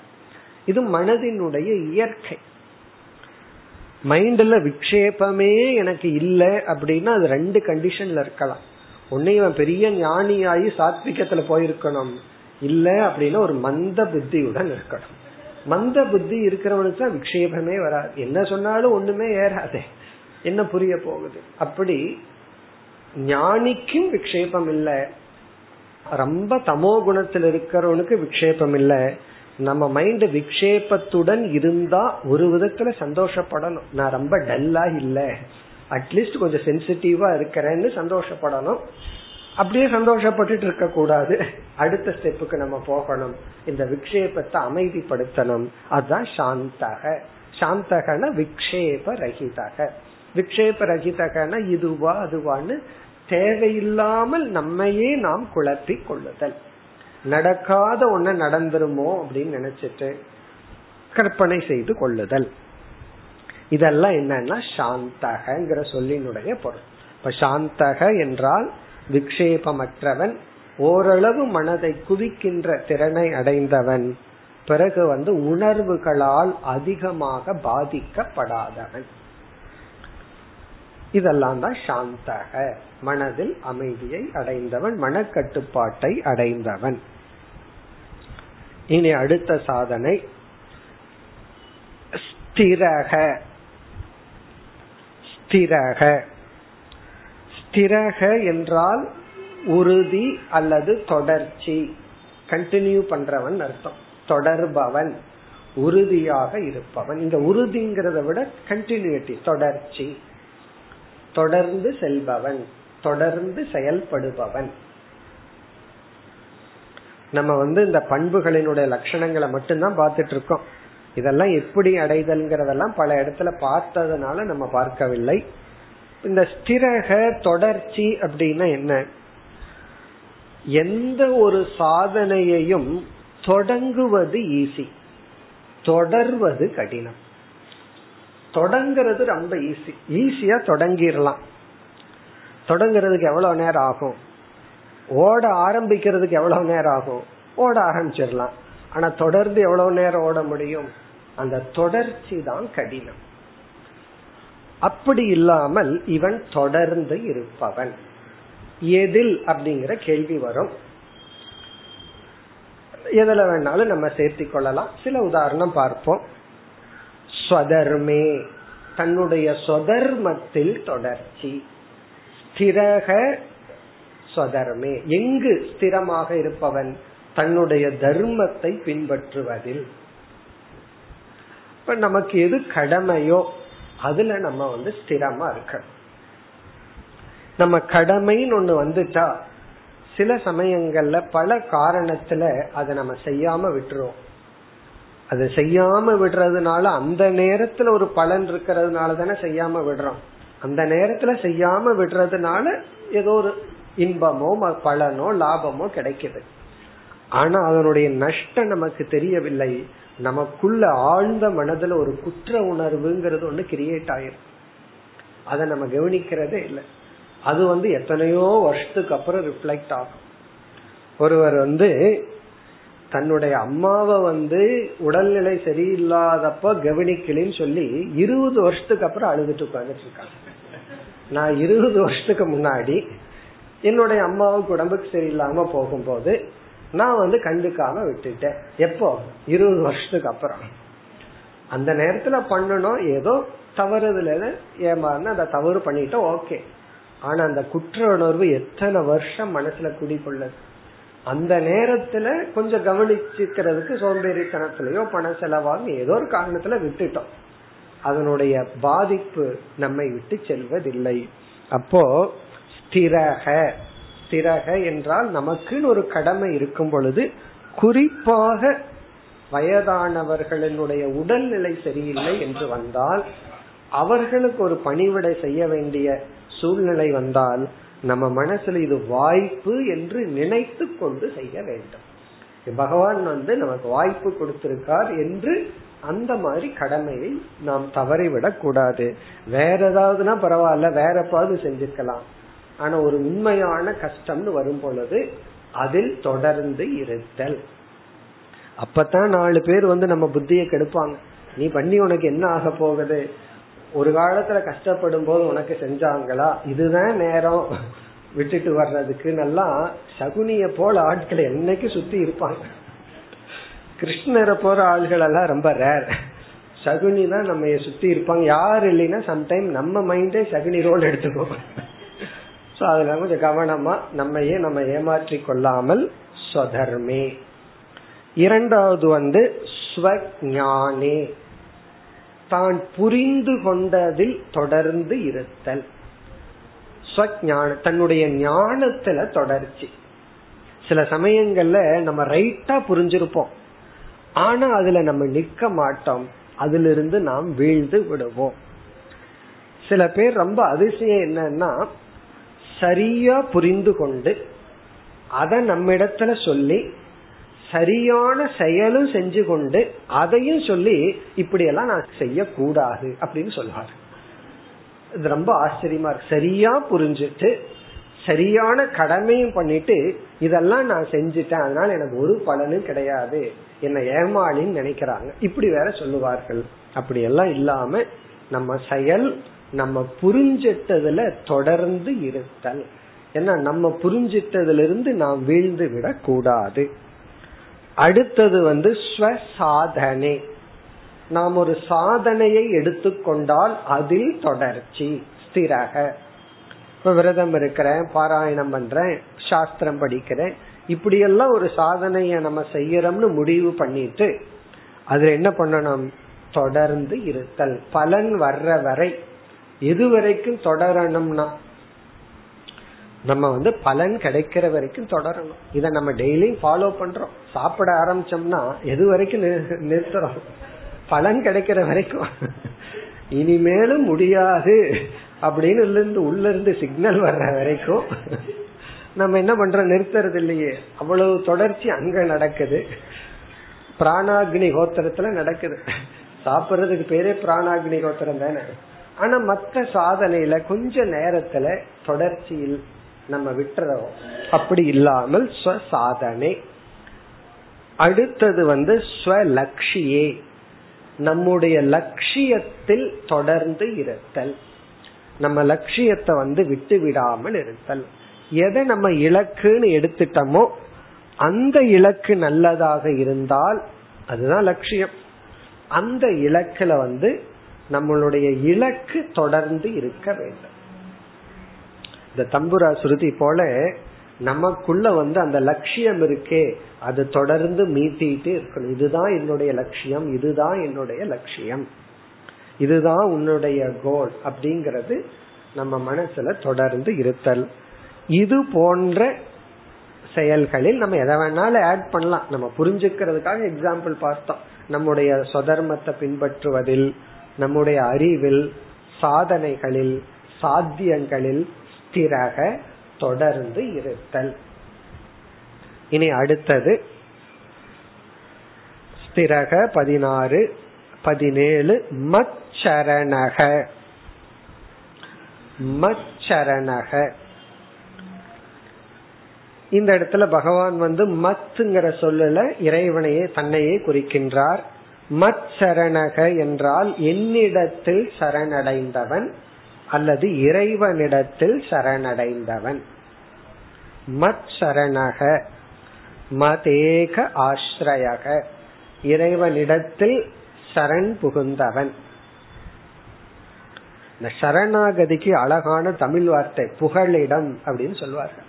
இது மனதினுடைய இயற்கை. மைண்ட்ல விக்ஷேபமே எனக்கு இல்லை அப்படின்னா அது ரெண்டு கண்டிஷன்ல இருக்கலாம். உன்னை இவன் பெரிய ஞானியாயி சாத்விகத்துல போயிருக்கணும். இல்ல அப்படின்னா ஒரு மந்த புத்தியுடன் இருக்கணும். மந்த புத்தி இருக்கிறவனுக்கு தான் விக்ஷேபமே வராது. என்ன சொன்னாலும் ஒண்ணுமே ஏறாதே. என்ன புரிய போகுது? அப்படி ஞானிக்கும் விக்ஷேபம் இல்லை. ரொம்ப தமோ குணத்தில் இருக்கிறவனுக்கு விக்ஷேபம் இல்லை. நம்ம மைண்ட் விக்ஷேபத்துடன் இருந்தா ஒரு விதத்துல சந்தோஷப்படணும். நான் ரொம்ப டல்லா இல்ல. அட்லீஸ்ட் கொஞ்சம் சென்சிட்டிவா இருக்கிறேன்னு சந்தோஷப்படணும். அப்படியே சந்தோஷப்பட்டுட்டு இருக்க கூடாது அடுத்த ஸ்டெப்புக்கு நம்ம போகணும். இந்த விக்ஷேபத்தை அமைதிப்படுத்தணும். அதுதான் சாந்தக. சாந்தகன விக்ஷேப ரகிதக விக்ஷேப ரகிதகன இதுவா அதுவான்னு தேவையில்லாமல் நம்மையே நாம் குழப்பி கொள்ளுதல். நடக்காத ஒண்ணு நடந்துருமோ அப்படின்னு நினைச்சிட்டு கற்பனை செய்து கொள்ளுதல். இதெல்லாம் என்னன்னா சாந்தகங்கிற சொல்லினுடைய பொருள். இப்ப சாந்தக என்றால் விக்ஷேபமற்றவன் ஓரளவு மனதை குவிக்கின்ற திறனை அடைந்தவன் பிறகு வந்து உணர்வுகளால் அதிகமாக பாதிக்கப்படாதவன். இதெல்லாம் தான் சாந்தக. மனதில் அமைதியை அடைந்தவன் மனக்கட்டுப்பாட்டை அடைந்தவன். இனி அடுத்த சாதனை. ஸ்திரக. ஸ்திரக. ஸ்திரக என்றால் உறுதி அல்லது தொடர்ச்சி. கண்டினியூ பண்றவன் அர்த்தம். தொடர்பவன் உறுதியாக இருப்பவன். இந்த உறுதிங்கிறத விட கண்டினியூட்டி தொடர்ச்சி. தொடர்ந்து செல்பவன் தொடர்ந்து செயல்படுபவன். நம்ம வந்து இந்த பண்புகளினுடைய லட்சணங்களை மட்டும்தான் பார்த்துட்டு இருக்கோம் இதெல்லாம் எப்படி அடைதல்ங்கிறதெல்லாம் பல இடத்துல பார்த்ததுனால நம்ம பார்க்கவில்லை. இந்த ஸ்திரக தொடர்ச்சி அப்படின்னா என்ன? எந்த ஒரு சாதனையையும் தொடங்குவது ஈஸி. தொடர்வது கடினம். தொடங்கிறது ரொம்ப ஈஸி ஈஸியா தொடங்கிடலாம். தொடங்குறதுக்கு எவ்வளவு நேரம் ஆகும்? ஓட ஆரம்பிக்கிறதுக்கு எவ்வளவு நேரம் ஆகும்? ஓட ஆரம்பிச்சிடலாம். ஆனா தொடர்ந்து எவ்வளவு நேரம் ஓட முடியும்? அந்த தொடர்ச்சி தான் கடினம். அப்படி இல்லாமல் இவன் தொடர்ந்து இருப்பவன். எதில் அப்படிங்கிற கேள்வி வரும். எதுல வேணாலும் நம்ம சேர்த்தி கொள்ளலாம். சில உதாரணம் பார்ப்போம். ஸ்வதர்மே தன்னுடைய சொதர்மத்தில் தொடர்ச்சி. ஸ்திரக சொதர்மே. எங்கு ஸ்திரமாக இருப்பவன்? தன்னுடைய தர்மத்தை பின்பற்றுவதில். இப்ப நமக்கு எது கடமையோ அதுல நம்ம வந்து ஸ்திரமா இருக்க நம்ம கடமைன்னு ஒண்ணு வந்துட்டா சில சமயங்கள்ல பல காரணத்துல அதை நம்ம செய்யாம விட்டுருவோம். அது செய்யாம விடுறதுனால அந்த நேரத்துல ஒரு பலன் இருக்கிறதுனால தானே செய்யாம விடுறோம். அந்த நேரத்துல செய்யாம விடுறதுனால ஏதோ ஒரு இன்பமோ பலனோ லாபமோ கிடைக்குது. ஆனா அதனுடைய நஷ்டம் நமக்கு தெரியவில்லை. நமக்குள்ள ஆழ்ந்த மனதுல ஒரு குற்ற உணர்வுங்கிறது ஒண்ணு கிரியேட் ஆயிரும். அதை நம்ம கவனிக்கிறதே இல்லை. அது வந்து எத்தனையோ வருஷத்துக்கு அப்புறம் ரிஃப்ளெக்ட் ஆகும். ஒருவர் வந்து தன்னுடைய அம்மாவை வந்து உடல்நிலை சரியில்லாதப்ப கவனிக்கலன்னு சொல்லி இருபது வருஷத்துக்கு அப்புறம் அழுதுட்டு உட்காந்துட்டு இருக்காங்க. நான் இருபது வருஷத்துக்கு முன்னாடி என்னுடைய அம்மாவுக்கு உடம்புக்கு சரியில்லாம போகும்போது நான் வந்து கண்டுக்காம விட்டுட்டேன். எப்போ? இருபது வருஷத்துக்கு அப்புறம். அந்த நேரத்துல பண்ணணும். ஏதோ தவறுதல ஏமாறுனா அந்த தவறு பண்ணிட்டோம் ஓகே ஆனா அந்த குற்ற உணர்வு எத்தனை வருஷம் மனசுல குடிக்கொள்ளது அந்த நேரத்துல கொஞ்சம் கவனிச்சுக்கிறதுக்கு சோம்பேறித்தனத்திலயோ பண செலவாகும் ஏதோ ஒரு காரணத்துல விட்டுட்டோம். அதனுடைய பாதிப்பு நம்மை விட்டு செல்வதில்லை. அப்போ ஸ்திரக. ஸ்திரக என்றால் நமக்குன்னு ஒரு கடமை இருக்கும் பொழுது குறிப்பாக வயதானவர்களினுடைய உடல்நிலை சரியில்லை என்று வந்தால் அவர்களுக்கு ஒரு பணிவிடை செய்ய வேண்டிய சூழ்நிலை வந்தால் நம்ம மனசுல இது வாய்ப்பு என்று நினைத்து கொண்டு செய்ய வேண்டும். பகவான் வந்து நமக்கு வாய்ப்பு கொடுத்திருக்கார் என்று அந்த மாதிரி கடமையை நாம் தவறிவிடக் கூடாது. வேற ஏதாவதுனா பரவாயில்ல வேற எப்பாவது செஞ்சிருக்கலாம். ஆனா ஒரு உண்மையான கஷ்டம்னு வரும் பொழுது அதில் தொடர்ந்து இருத்தல். அப்பதான் நாலு பேர் வந்து நம்ம புத்தியை கெடுப்பாங்க. நீ பண்ணி உனக்கு என்ன ஆக போகுது? ஒரு காலத்துல கஷ்டப்படும் போது உனக்கு செஞ்சாங்களா? இதுதான் நேரம். விட்டுட்டு வர்றதுக்கு நல்லா சகுனிய போல ஆட்கள் என்னைக்கு சுத்தி இருப்பாங்க. கிருஷ்ணரை போற ஆள்கள் எல்லாம் ரொம்ப ரேர் சகுனி தான் நம்ம சுத்தி இருப்பாங்க. யார் இல்லைன்னா சம்டைம் நம்ம மைண்டே சகுனி ரோல் எடுத்துக்கோங்க சோ அதுல கொஞ்சம் கவனமா நம்மையே நம்ம ஏமாற்றி கொள்ளாமல் ஸ்வதர்மே இரண்டாவது வந்து ஸ்வஞானே தான் புரிந்து கொண்டதில் தொடர்ந்து இருத்தல். தன்னுடைய ஞானத்துல தொடர்ச்சி. சில சமயங்கள்ல நம்ம ரைட்டா புரிஞ்சிருப்போம். ஆனா அதுல நம்ம நிக்க மாட்டோம். அதுல இருந்து நாம் வீழ்ந்து விடுவோம். சில பேர் ரொம்ப அதிசயம் என்னன்னா சரியா புரிந்து கொண்டு அதை நம்மிடத்துல சொல்லி சரியான செயலும் செஞ்சு கொண்டு அதையும் சொல்லி இப்படி எல்லாம் நான் செய்யக்கூடாது அப்படின்னு சொல்லுவார். இது ரொம்ப ஆச்சரியமா இருக்கு. சரியா புரிஞ்சுட்டு சரியான கடமையும் பண்ணிட்டு இதெல்லாம் நான் செஞ்சுட்டேன் அதனால எனக்கு ஒரு பலனும் கிடையாது. என்ன ஏமாளின்னு நினைக்கிறாங்க. இப்படி வேற சொல்லுவார்கள். அப்படி எல்லாம் இல்லாம நம்ம செயல் நம்ம புரிஞ்சிட்டதுல தொடர்ந்து இருத்தல். ஏன்னா நம்ம புரிஞ்சிட்டதுல இருந்து நாம் வீழ்ந்து விடக் கூடாது அடுத்தது வந்து ஸ்வசாதனை. நாம் ஒரு சாதனையை எடுத்துக்கொண்டால் அதில் தொடர்ச்சி ஸ்திரக. இப்ப விரதம் இருக்கிறேன் பாராயணம் பண்றேன் சாஸ்திரம் படிக்கிறேன். இப்படியெல்லாம் ஒரு சாதனைய நம்ம செய்யறோம்னு முடிவு பண்ணிட்டு அதுல என்ன பண்ணணும்? தொடர்ந்து இருத்தல். பலன் வர்ற வரை எது வரைக்கும் தொடரணும்னா நம்ம வந்து பலன் கிடைக்கிற வரைக்கும் தொடரணும். இதை நம்ம டெய்லியும் ஃபாலோ பண்றோம். சாப்பிட ஆரம்பிச்சோம்னா எது வரைக்கும் நிறுத்துறோம்? பலன் கிடைக்கிற வரைக்கும். இனிமேலும் முடியாது அப்படின்னு இருந்து உள்ள இருந்து சிக்னல் வர்ற வரைக்கும் நம்ம என்ன பண்றோம்? நிறுத்துறது இல்லையே. அவ்வளவு தொடர்ச்சி அங்க நடக்குது. பிராணாக்னி கோத்திரத்துல நடக்குது. சாப்பிடுறதுக்கு பேரே பிராணாக்னி கோத்திரம் தானே. ஆனா மற்ற சாதனையில கொஞ்ச நேரத்துல தொடர்ச்சியில் நம்ம விட்டுறோம். அப்படி இல்லாமல் சாதனை அடுத்தது வந்து ஸ்வலக்ஷியே. நம்முடைய லட்சியத்தில் தொடர்ந்து இருத்தல். நம்ம லட்சியத்தை வந்து விட்டு விடாமல் இருத்தல். எதை நம்ம இலக்குன்னு எடுத்துட்டோமோ அந்த இலக்கு நல்லதாக இருந்தால் அதுதான் லட்சியம். அந்த இலக்குல வந்து நம்மளுடைய இலக்கு தொடர்ந்து இருக்க வேண்டும். இந்த தம்புரா சுருதி போல நமக்குள்ள வந்து அந்த லட்சியம் இருக்கே அது தொடர்ந்து மீட்டிட்டு இருக்கணும். இதுதான் என்னுடைய லட்சியம் இதுதான் என்னுடைய லட்சியம். இதுதான் உன்னுடைய கோல் அப்படிங்கிறது நம்ம மனசுல தொடர்ந்து இருத்தல். இது போன்ற செயல்களில் நம்ம எதை வேணாலும் ஆட் பண்ணலாம். நம்ம புரிஞ்சுக்கிறதுக்காக எக்ஸாம்பிள் பார்த்தோம். நம்முடைய சொதர்மத்தை பின்பற்றுவதில் நம்முடைய அறிவில் சாதனைகளில் சாத்தியங்களில் ஸ்திரக தொடர்ந்து இருத்தல். இனி அடுத்தது. ஸ்திரக பதினாறு பதினேழு மச்சரணக. மச்சரணக. இந்த இடத்துல பகவான் வந்து மத்துங்கிற சொல்லல இறைவனையே தன்னையே குறிக்கின்றார். மச்சரணக என்றால் என்னிடத்தில் சரணடைந்தவன். அல்லது இறைவனிடத்தில் சரணடைந்தவன். மத் சரணக மதேக ஆசிரயக இறைவனிடத்தில் சரண் புகுந்தவன். இந்த சரணாகதிக்கு அழகான தமிழ் வார்த்தை புகழிடம் அப்படின்னு சொல்லுவார்கள்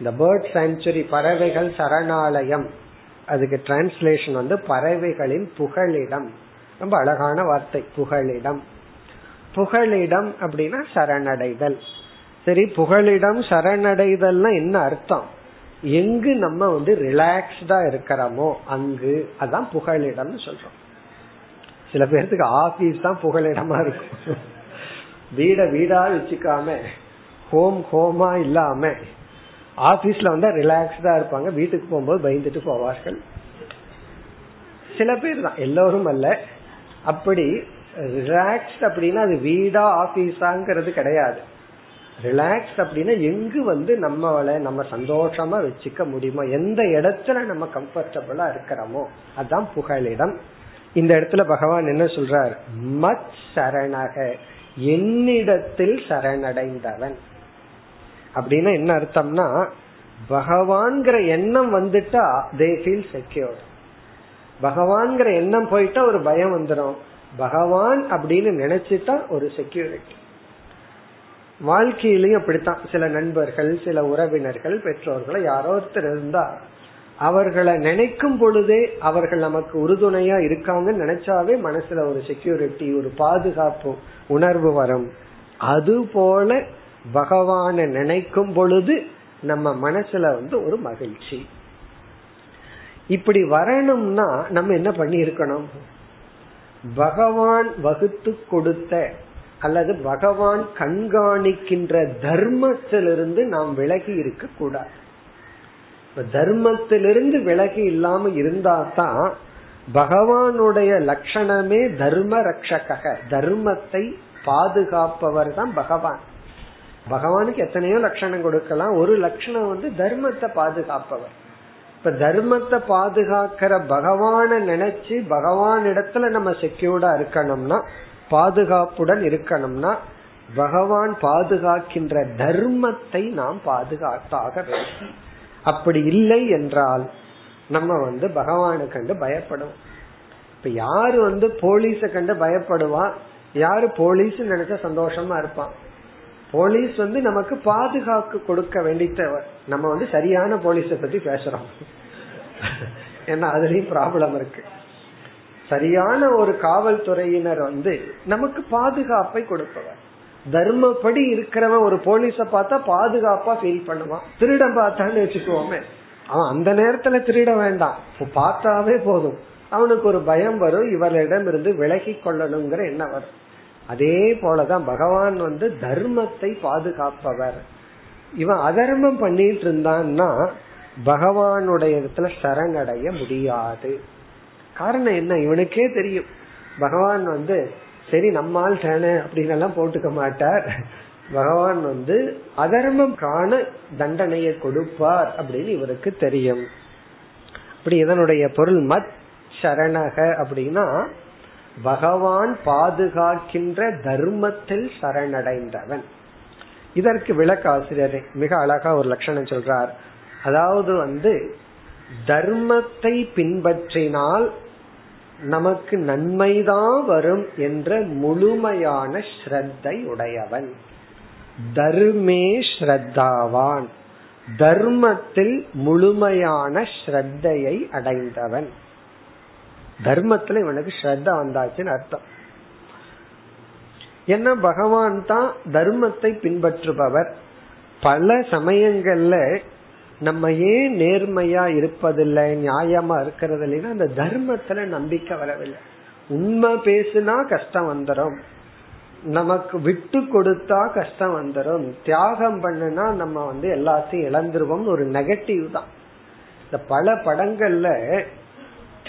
இந்த பேர்ட் சாங்சுரி பறவைகள் சரணாலயம். அதுக்கு டிரான்ஸ்லேஷன் வந்து பறவைகளின் புகழிடம். ரொம்ப அழகான வார்த்தை புகழிடம். புகழிடம் அப்படின்னா சரணடைதல். சரி புகழிடம் சரணடைதல்னா என்ன அர்த்தம்? எங்கு நம்ம வந்து ரிலாக்ஸ்டா இருக்கிறோமோ அங்கு அதான் புகழிடம்னு சொல்றோம். சில பேர்த்துக்கு ஆபீஸ் தான் புகழிடமா இருக்கும். வீட வீடா வச்சுக்காம ஹோம் ஹோமா இல்லாம ஆபீஸ்ல வந்தா ரிலாக்ஸ்டா இருப்பாங்க வீட்டுக்கு போகும்போது பயந்துட்டு போவார்கள். சில பேர் தான் எல்லோரும் அல்ல. அப்படி ரிலாக்ஸ்ட் அப்படின்னா அது வீடா ஆபீஸாங்கிறது கிடையாது. ரிலாக்ஸ் அப்படின்னா எங்கு வந்து நம்மளை நம்ம சந்தோஷமா வச்சுக்க முடியுமோ எந்த இடத்துல நம்ம கம்ஃபர்டபுளா இருக்கிறோமோ அதான் புகழிடம். இந்த இடத்துல பகவான் என்ன சொல்றார்? மத் சரணக என்னிடத்தில் சரணடைந்தவன். அப்படின்னா என்ன அர்த்தம்னா பகவான்கிற எண்ணம் வந்துட்டா தே ஃபீல் செக்யூர் பகவான்கிற எண்ணம் போயிட்டா ஒரு பயம் வந்துடும் பகவான் அப்படின்னு நினைச்சுட்டா ஒரு செக்யூரிட்டி வாழ்க்கையிலையும் அப்படித்தான். சில நண்பர்கள் சில உறவினர்கள் பெற்றோர்கள் யாரோ ஒருத்தர் இருந்தா அவர்களை நினைக்கும் பொழுதே அவர்கள் நமக்கு உறுதுணையா இருக்காங்கன்னு நினைச்சாவே மனசுல ஒரு செக்யூரிட்டி ஒரு பாதுகாப்பு உணர்வு வரும். அது போல பகவான நினைக்கும் பொழுது நம்ம மனசுல வந்து ஒரு மகிழ்ச்சி. இப்படி வரணும்னா நம்ம என்ன பண்ணி இருக்கணும் பகவான் வகுத்து கொடுத்த அல்லது பகவான் கண்காணிக்கின்ற தர்மத்திலிருந்து நாம் விலகி இருக்க கூடாது. தர்மத்திலிருந்து விலகி இல்லாம இருந்தா தான் பகவானுடைய லட்சணமே தர்ம ரக்ஷக தர்மத்தை பாதுகாப்பவர் தான் பகவான். பகவானுக்கு எத்தனையோ லட்சணம் கொடுக்கலாம். ஒரு லட்சணம் வந்து தர்மத்தை பாதுகாப்பவர். இப்ப தர்மத்தை பாதுகாக்கிற பகவான நினைச்சு பகவான் இடத்துல நம்ம செக்யூர்டா இருக்கணும்னா பாதுகாப்புடன் இருக்கணும்னா பகவான் பாதுகாக்கின்ற தர்மத்தை நாம் பாதுகாத்தாக வேண்டும். அப்படி இல்லை என்றால் நம்ம வந்து பகவானை கண்டு பயப்படும் இப்ப யாரு வந்து போலீஸ கண்டு பயப்படுவான் யாரு போலீஸ் நினைச்சா சந்தோஷமா இருப்பான். போலீஸ் வந்து நமக்கு பாதுகாப்பு கொடுக்க வேண்டித்தவர். நம்ம வந்து சரியான போலீஸ பத்தி பேசுறோம். ஏன்னா அதுலயும் ப்ராப்ளம் இருக்கு. சரியான ஒரு காவல்துறையினர் வந்து நமக்கு பாதுகாப்பை கொடுப்பவர். தர்மப்படி இருக்கிறவன் ஒரு போலீஸ பார்த்தா பாதுகாப்பா ஃபீல் பண்ணுவான். திருடம் பார்த்தான்னு வச்சுக்குவோமே அவன் அந்த நேரத்துல திருட வேண்டாம். பார்த்தாவே போதும். அவனுக்கு ஒரு பயம் வரும். இவரிடம் இருந்து விலகி கொள்ளணுங்கிற எண்ணம் வரும். அதே போலதான் பகவான் வந்து தர்மத்தை பாதுகாப்பவர். இவன் அதர்மம் பண்ணிட்டு இருந்தான்னா பகவானுடைய இடத்துல சரணடைய முடியாது. காரணம் என்ன? இவனுக்கே தெரியும். பகவான் வந்து சரி நம்மால் தானே அப்படின்னு எல்லாம் போட்டுக்க மாட்டார். பகவான் வந்து அதர்மம் காண தண்டனையை கொடுப்பார் அப்படின்னு இவருக்கு தெரியும். அப்படி இதனுடைய பொருள் மத் சரணக அப்படின்னா பகவான் பாதுகாக்கின்ற தர்மத்தில் சரணடைந்தவன். இதற்கு விளக்க ஆசிரியர் மிக அழகா ஒரு லட்சணம் சொல்றார். அதாவது வந்து தர்மத்தை பின்பற்றினால் நமக்கு நன்மைதான் வரும் என்ற முழுமையான ஸ்ரத்தை உடையவன். தர்மே ஸ்ரத்தாவான். தர்மத்தில் முழுமையான ஸ்ரத்தையை அடைந்தவன். தர்மத்துல இவனுக்கு ஸ்ரத்தா வந்தாச்சுன்னு அர்த்தம். என்ன பகவான் தான் தர்மத்தை பின்பற்றுபவர். பல சமயங்கள்ல நம்ம ஏன் நேர்மையா இருப்பதில்லை நியாயமா இருக்கிறது இல்லைன்னா அந்த தர்மத்துல நம்பிக்கை வரவில்லை. உண்மை பேசுனா கஷ்டம் வந்துடும் நமக்கு விட்டு கொடுத்தா கஷ்டம் வந்துடும் தியாகம் பண்ணுனா நம்ம வந்து எல்லாத்தையும் இழந்துருவோம் ஒரு நெகட்டிவ் தான். இந்த பல படங்கள்ல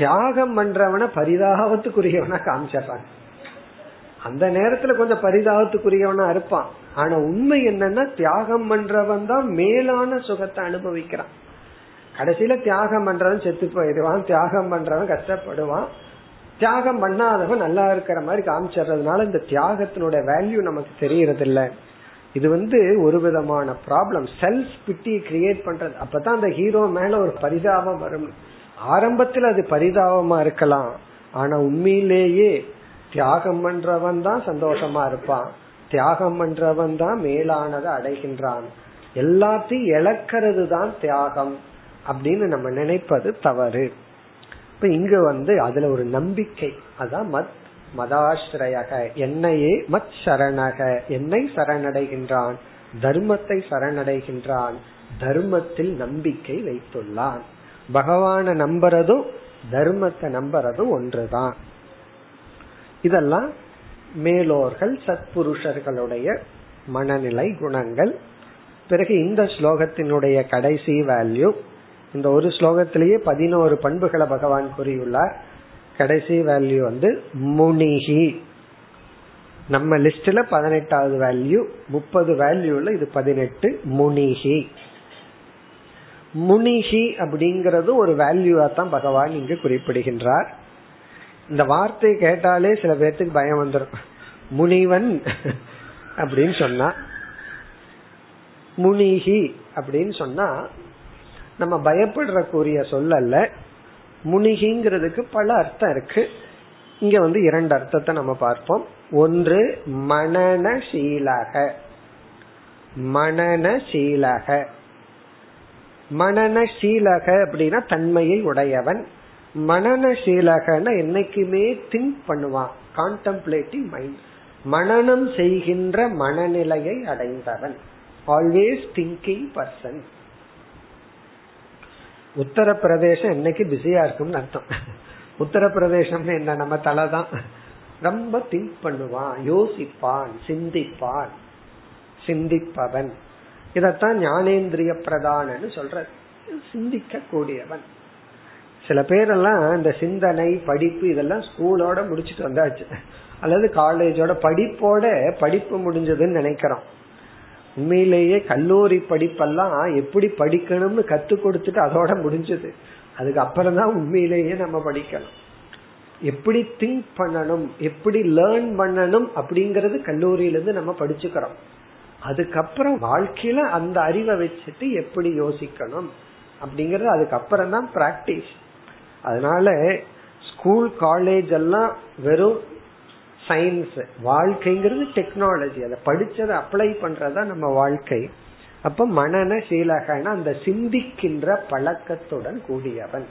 தியாகம் பண்றவன பரிதாபத்துக்குரியவனா காமிச்சிடுறாங்க அந்த நேரத்துல கொஞ்சம் பரிதாபத்துக்குரியவனா இருப்பான். ஆனா உண்மை என்னன்னா தியாகம் பண்றவன் தான் மேலான சுகத்தை அனுபவிக்கிறான். கடைசியில தியாகம் பண்றவன் செத்து போயிடுவான் தியாகம் பண்றவன் கஷ்டப்படுவான். தியாகம் பண்ணாதவன் நல்லா இருக்கிற மாதிரி காமிச்சதுனால இந்த தியாகத்தினுடைய வேல்யூ நமக்கு தெரியறது இல்ல இது வந்து ஒரு விதமான ப்ராப்ளம் செல்ஃப் பிட்டி கிரியேட் பண்றது. அப்பதான் அந்த ஹீரோ மேல ஒரு பரிதாபம் வரும் ஆரம்பத்தில் அது பரிதாபமா இருக்கலாம். ஆனா உண்மையிலேயே தியாகம் பண்றவன் தான் சந்தோஷமா இருப்பான். தியாகம் பண்றவன் தான் மேலானதை அடைகின்றான். எல்லாத்தையும் இழக்கிறது தான் தியாகம் அப்படின்னு நம்ம நினைப்பது தவறு. இப்ப இங்க வந்து அதுல ஒரு நம்பிக்கை. அதான் மத் மதாஸ்ரயக. என்னையே மத் சரணக. என்னை சரணடைகின்றான். தர்மத்தை சரணடைகின்றான். தர்மத்தில் நம்பிக்கை வைத்துள்ளான். பகவான நம்புறதும் தர்மத்தை நம்புறதும் ஒன்றுதான். இதெல்லாம் மேலோர்கள் சத்புருஷர்களுடைய மனநிலை குணங்கள். பிறகு இந்த ஸ்லோகத்தினுடைய கடைசி வேல்யூ இந்த ஒரு ஸ்லோகத்திலேயே பதினோரு பண்புகளை பகவான் கூறியுள்ளார். கடைசி வேல்யூ வந்து முனிகி. நம்ம லிஸ்ட்ல பதினெட்டாவது வேல்யூ முப்பது வேல்யூல இது பதினெட்டு முனிகி. முனிகி அப்படிங்கறது ஒரு வேல்யூவா தான் பகவான் இங்கு குறிப்பிடுகின்றார். இந்த வார்த்தை கேட்டாலே சில பேர்த்துக்கு பயம் வந்துடும் முனிவன் அப்படின்னு சொன்னா முனிகி அப்படின்னு சொன்னா நம்ம பயப்படுற கூறிய சொல்லல்ல முனிகிங்கிறதுக்கு பல அர்த்தம் இருக்கு. இங்க வந்து இரண்டு அர்த்தத்தை நம்ம பார்ப்போம். ஒன்று மனநசீலக மனநசீலக மனநசீலக அப்படின்னா தன்மையை உடையவன். மனநசீலகன என்னைக்குமே திங்க் பண்ணுவான். Contemplative mind. மனநம் செய்கின்ற மனநிலையை அடைந்தவன். ஆல்வேஸ் திங்கிங் பர்சன் உத்தரப்பிரதேசம் என்னைக்கு பிஸியா இருக்கும்னு அர்த்தம். உத்தரப்பிரதேசம் என்ன? நம்ம தலை தான் ரொம்ப திங்க் பண்ணுவான். யோசிப்பான் சிந்திப்பான். சிந்திப்பவன். இதத்தான் ஞானேந்திரிய பிரதானன்னு சொல்ற சிந்திக்க கூடியவன் சில பேரெல்லாம் இந்த சிந்தனை படிப்பு இதெல்லாம் ஸ்கூலோட முடிச்சுட்டு வந்தாச்சு. அல்லது காலேஜோட படிப்போட படிப்பு முடிஞ்சதுன்னு நினைக்கிறோம். உண்மையிலேயே கல்லூரி படிப்பெல்லாம் எப்படி படிக்கணும்னு கத்து கொடுத்துட்டு அதோட முடிஞ்சது. அதுக்கு அப்புறம் தான் உண்மையிலேயே நம்ம படிக்கணும். எப்படி திங்க் பண்ணணும் எப்படி லேர்ன் பண்ணணும் அப்படிங்கறது கல்லூரியில இருந்து நம்ம படிச்சுக்கிறோம். அதுக்கப்புறம் வாழ்க்கையில அந்த அறிவை வச்சுட்டு எப்படி யோசிக்கணும் அப்படிங்கறது அதுக்கப்புறம் தான் பிராக்டிஸ் அதனால ஸ்கூல் காலேஜ் எல்லாம் வெறும் சயின்ஸ் வாழ்க்கைங்கிறது டெக்னாலஜி அதை படிச்சதை அப்ளை பண்றதா நம்ம வாழ்க்கை. அப்ப மனன சீலகன அந்த சிந்திக்கின்ற பழக்கத்துடன் கூடியவன்.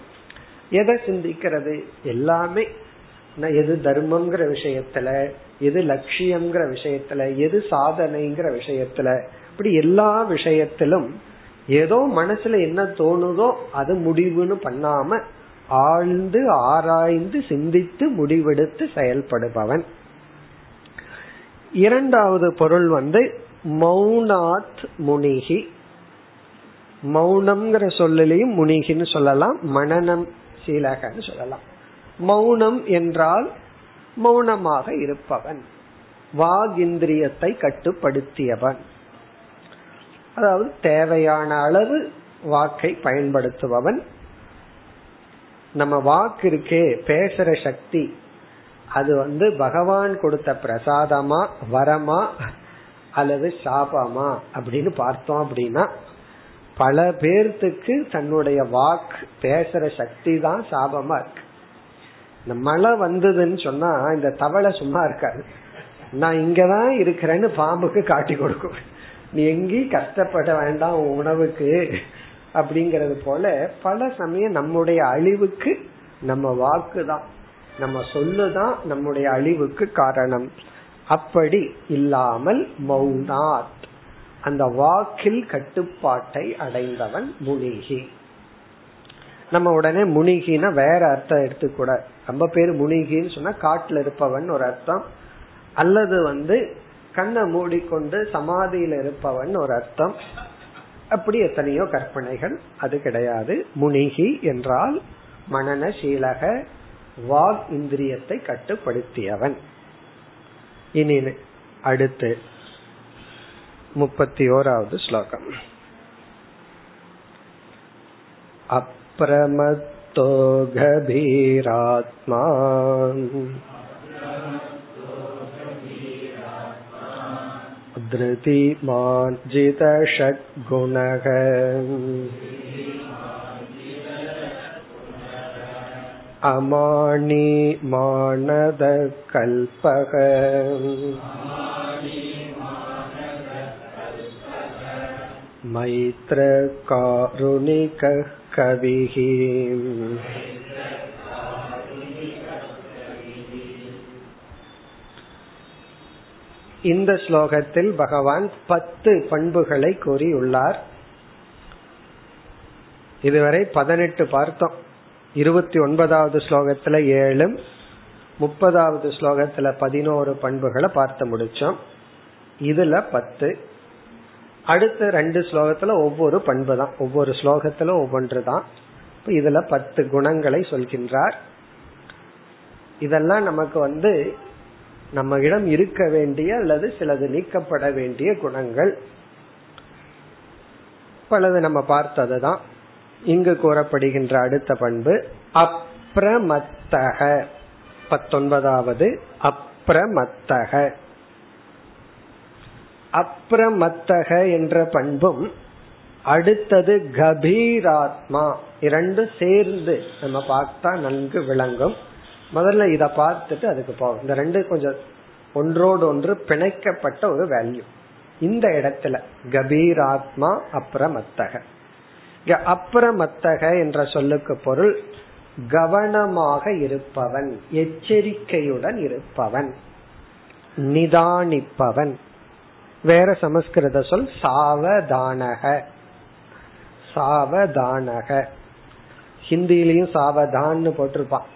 எதை சிந்திக்கிறது? எல்லாமே எது தர்மம்ங்கிற விஷயத்துல எது லட்சியம்ங்கிற விஷயத்துல எது சாதனைங்கிற விஷயத்துல இப்படி எல்லா விஷயத்திலும் ஏதோ மனசுல என்ன தோணுதோ அது முடிவுன்னு பண்ணாம ஆழ்ந்து ஆராய்ந்து சிந்தித்து முடிவெடுத்து செயல்படுபவன். இரண்டாவது பொருள் வந்து மௌனாத் முனிகி. மௌனம்ங்கிற சொல்லலையும் முனிகின்னு சொல்லலாம் மனநம் சீலகன்னு சொல்லலாம். மௌனம் என்றால் மௌனமாக இருப்பவன். வாகிந்திரியத்தை கட்டுப்படுத்தியவன். அதாவது தேவையான அளவு வாக்கை பயன்படுத்துபவன். நம்ம வாக்கு இருக்கே பேசுற சக்தி. அது வந்து பகவான் கொடுத்த பிரசாதமா வரமா அல்லது சாபமா அப்படின்னு பார்த்தோம் அப்படின்னா பல பேர்த்துக்கு தன்னுடைய வாக்கு பேசுற சக்தி தான் சாபமா இருக்கு. இந்த மழை வந்ததுன்னு சொன்னா இந்த தவளை சும்மா இருக்காது. நான் இங்கதான் இருக்கிறேன்னு பாம்புக்கு காட்டி கொடுக்கும். நீ எங்கேயும் கஷ்டப்பட வேண்டாம் உணவுக்கு அப்படிங்கறது போல பல சமயம் நம்முடைய அழிவுக்கு நம்ம வாக்கு தான் நம்ம சொல்லுதான் நம்முடைய அழிவுக்கு காரணம். அப்படி இல்லாமல் மௌனாத். அந்த வாக்கில் கட்டுப்பாட்டை அடைந்தவன் முனிகி. நம்ம உடனே முனிகினா வேற அர்த்தம் எடுத்துக்கூட ரொம்ப பேர் முனிகின்னு சொன்னா காட்டுல இருப்பவன் ஒரு அர்த்தம். அல்லது வந்து கண்ணை மூடிக்கொண்டு சமாதியில இருப்பவன் ஒரு அர்த்தம். அப்படி எத்தனையோ கற்பனைகள். அது கிடையாது. முனிகி என்றால் மனநசீலக வாக் இந்திரியத்தை கட்டுப்படுத்தியவன். இனி அடுத்து முப்பத்தி ஓராவது ஸ்லோகம். அப் प्रमत्तो गभीरात्मा धृतिमार्जितषड्गुणः अमाणिमानदकल्पः मैत्रकारुणिकः कविः இந்த ஸ்லோகத்தில் பகவான் பத்து பண்புகளை கூறியுள்ளார். இதுவரை பதினெட்டு பார்த்தோம். இருபத்தி ஒன்பதாவது ஸ்லோகத்துல ஏழும் முப்பதாவது ஸ்லோகத்துல பதினோரு பண்புகளை பார்த்து முடிச்சோம். இதுல பத்து. அடுத்த ரெண்டு ஸ்லோகத்துல ஒவ்வொரு பண்பு தான். ஒவ்வொரு ஸ்லோகத்துல ஒவ்வொன்று தான். இதுல பத்து குணங்களை சொல்கின்றார். இதெல்லாம் நமக்கு வந்து நம்ம இடம் இருக்க வேண்டிய அல்லது சிலது நீக்கப்பட வேண்டிய குணங்கள். பலது நம்ம பார்த்ததுதான் இங்கு கூறப்படுகின்ற அடுத்த பண்பு அப்ரமத்தக. பத்தொன்பதாவது அப்ரமத்தக. அப்ரமத்தக என்ற பண்பும் அடுத்தது கபீராத்மா. இரண்டு சேர்ந்து நம்ம பார்த்தா நன்கு விளங்கும். முதல்ல இத பார்த்துட்டு அதுக்கு போகும் இந்த ரெண்டு கொஞ்சம் ஒன்றோடு ஒன்று பிணைக்கப்பட்ட ஒரு வேல்யூ இந்த இடத்துல கபீராத்மா அப்ரமத்தக. அப்ரமத்தக என்ற சொல்லுக்கு பொருள் கவனமாக இருப்பவன் எச்சரிக்கையுடன் இருப்பவன் நிதானிப்பவன். வேற சமஸ்கிருத சொல் சாவதானக. சாவதானக. ஹிந்திலையும் சாவதான்னு போட்டிருப்பான்.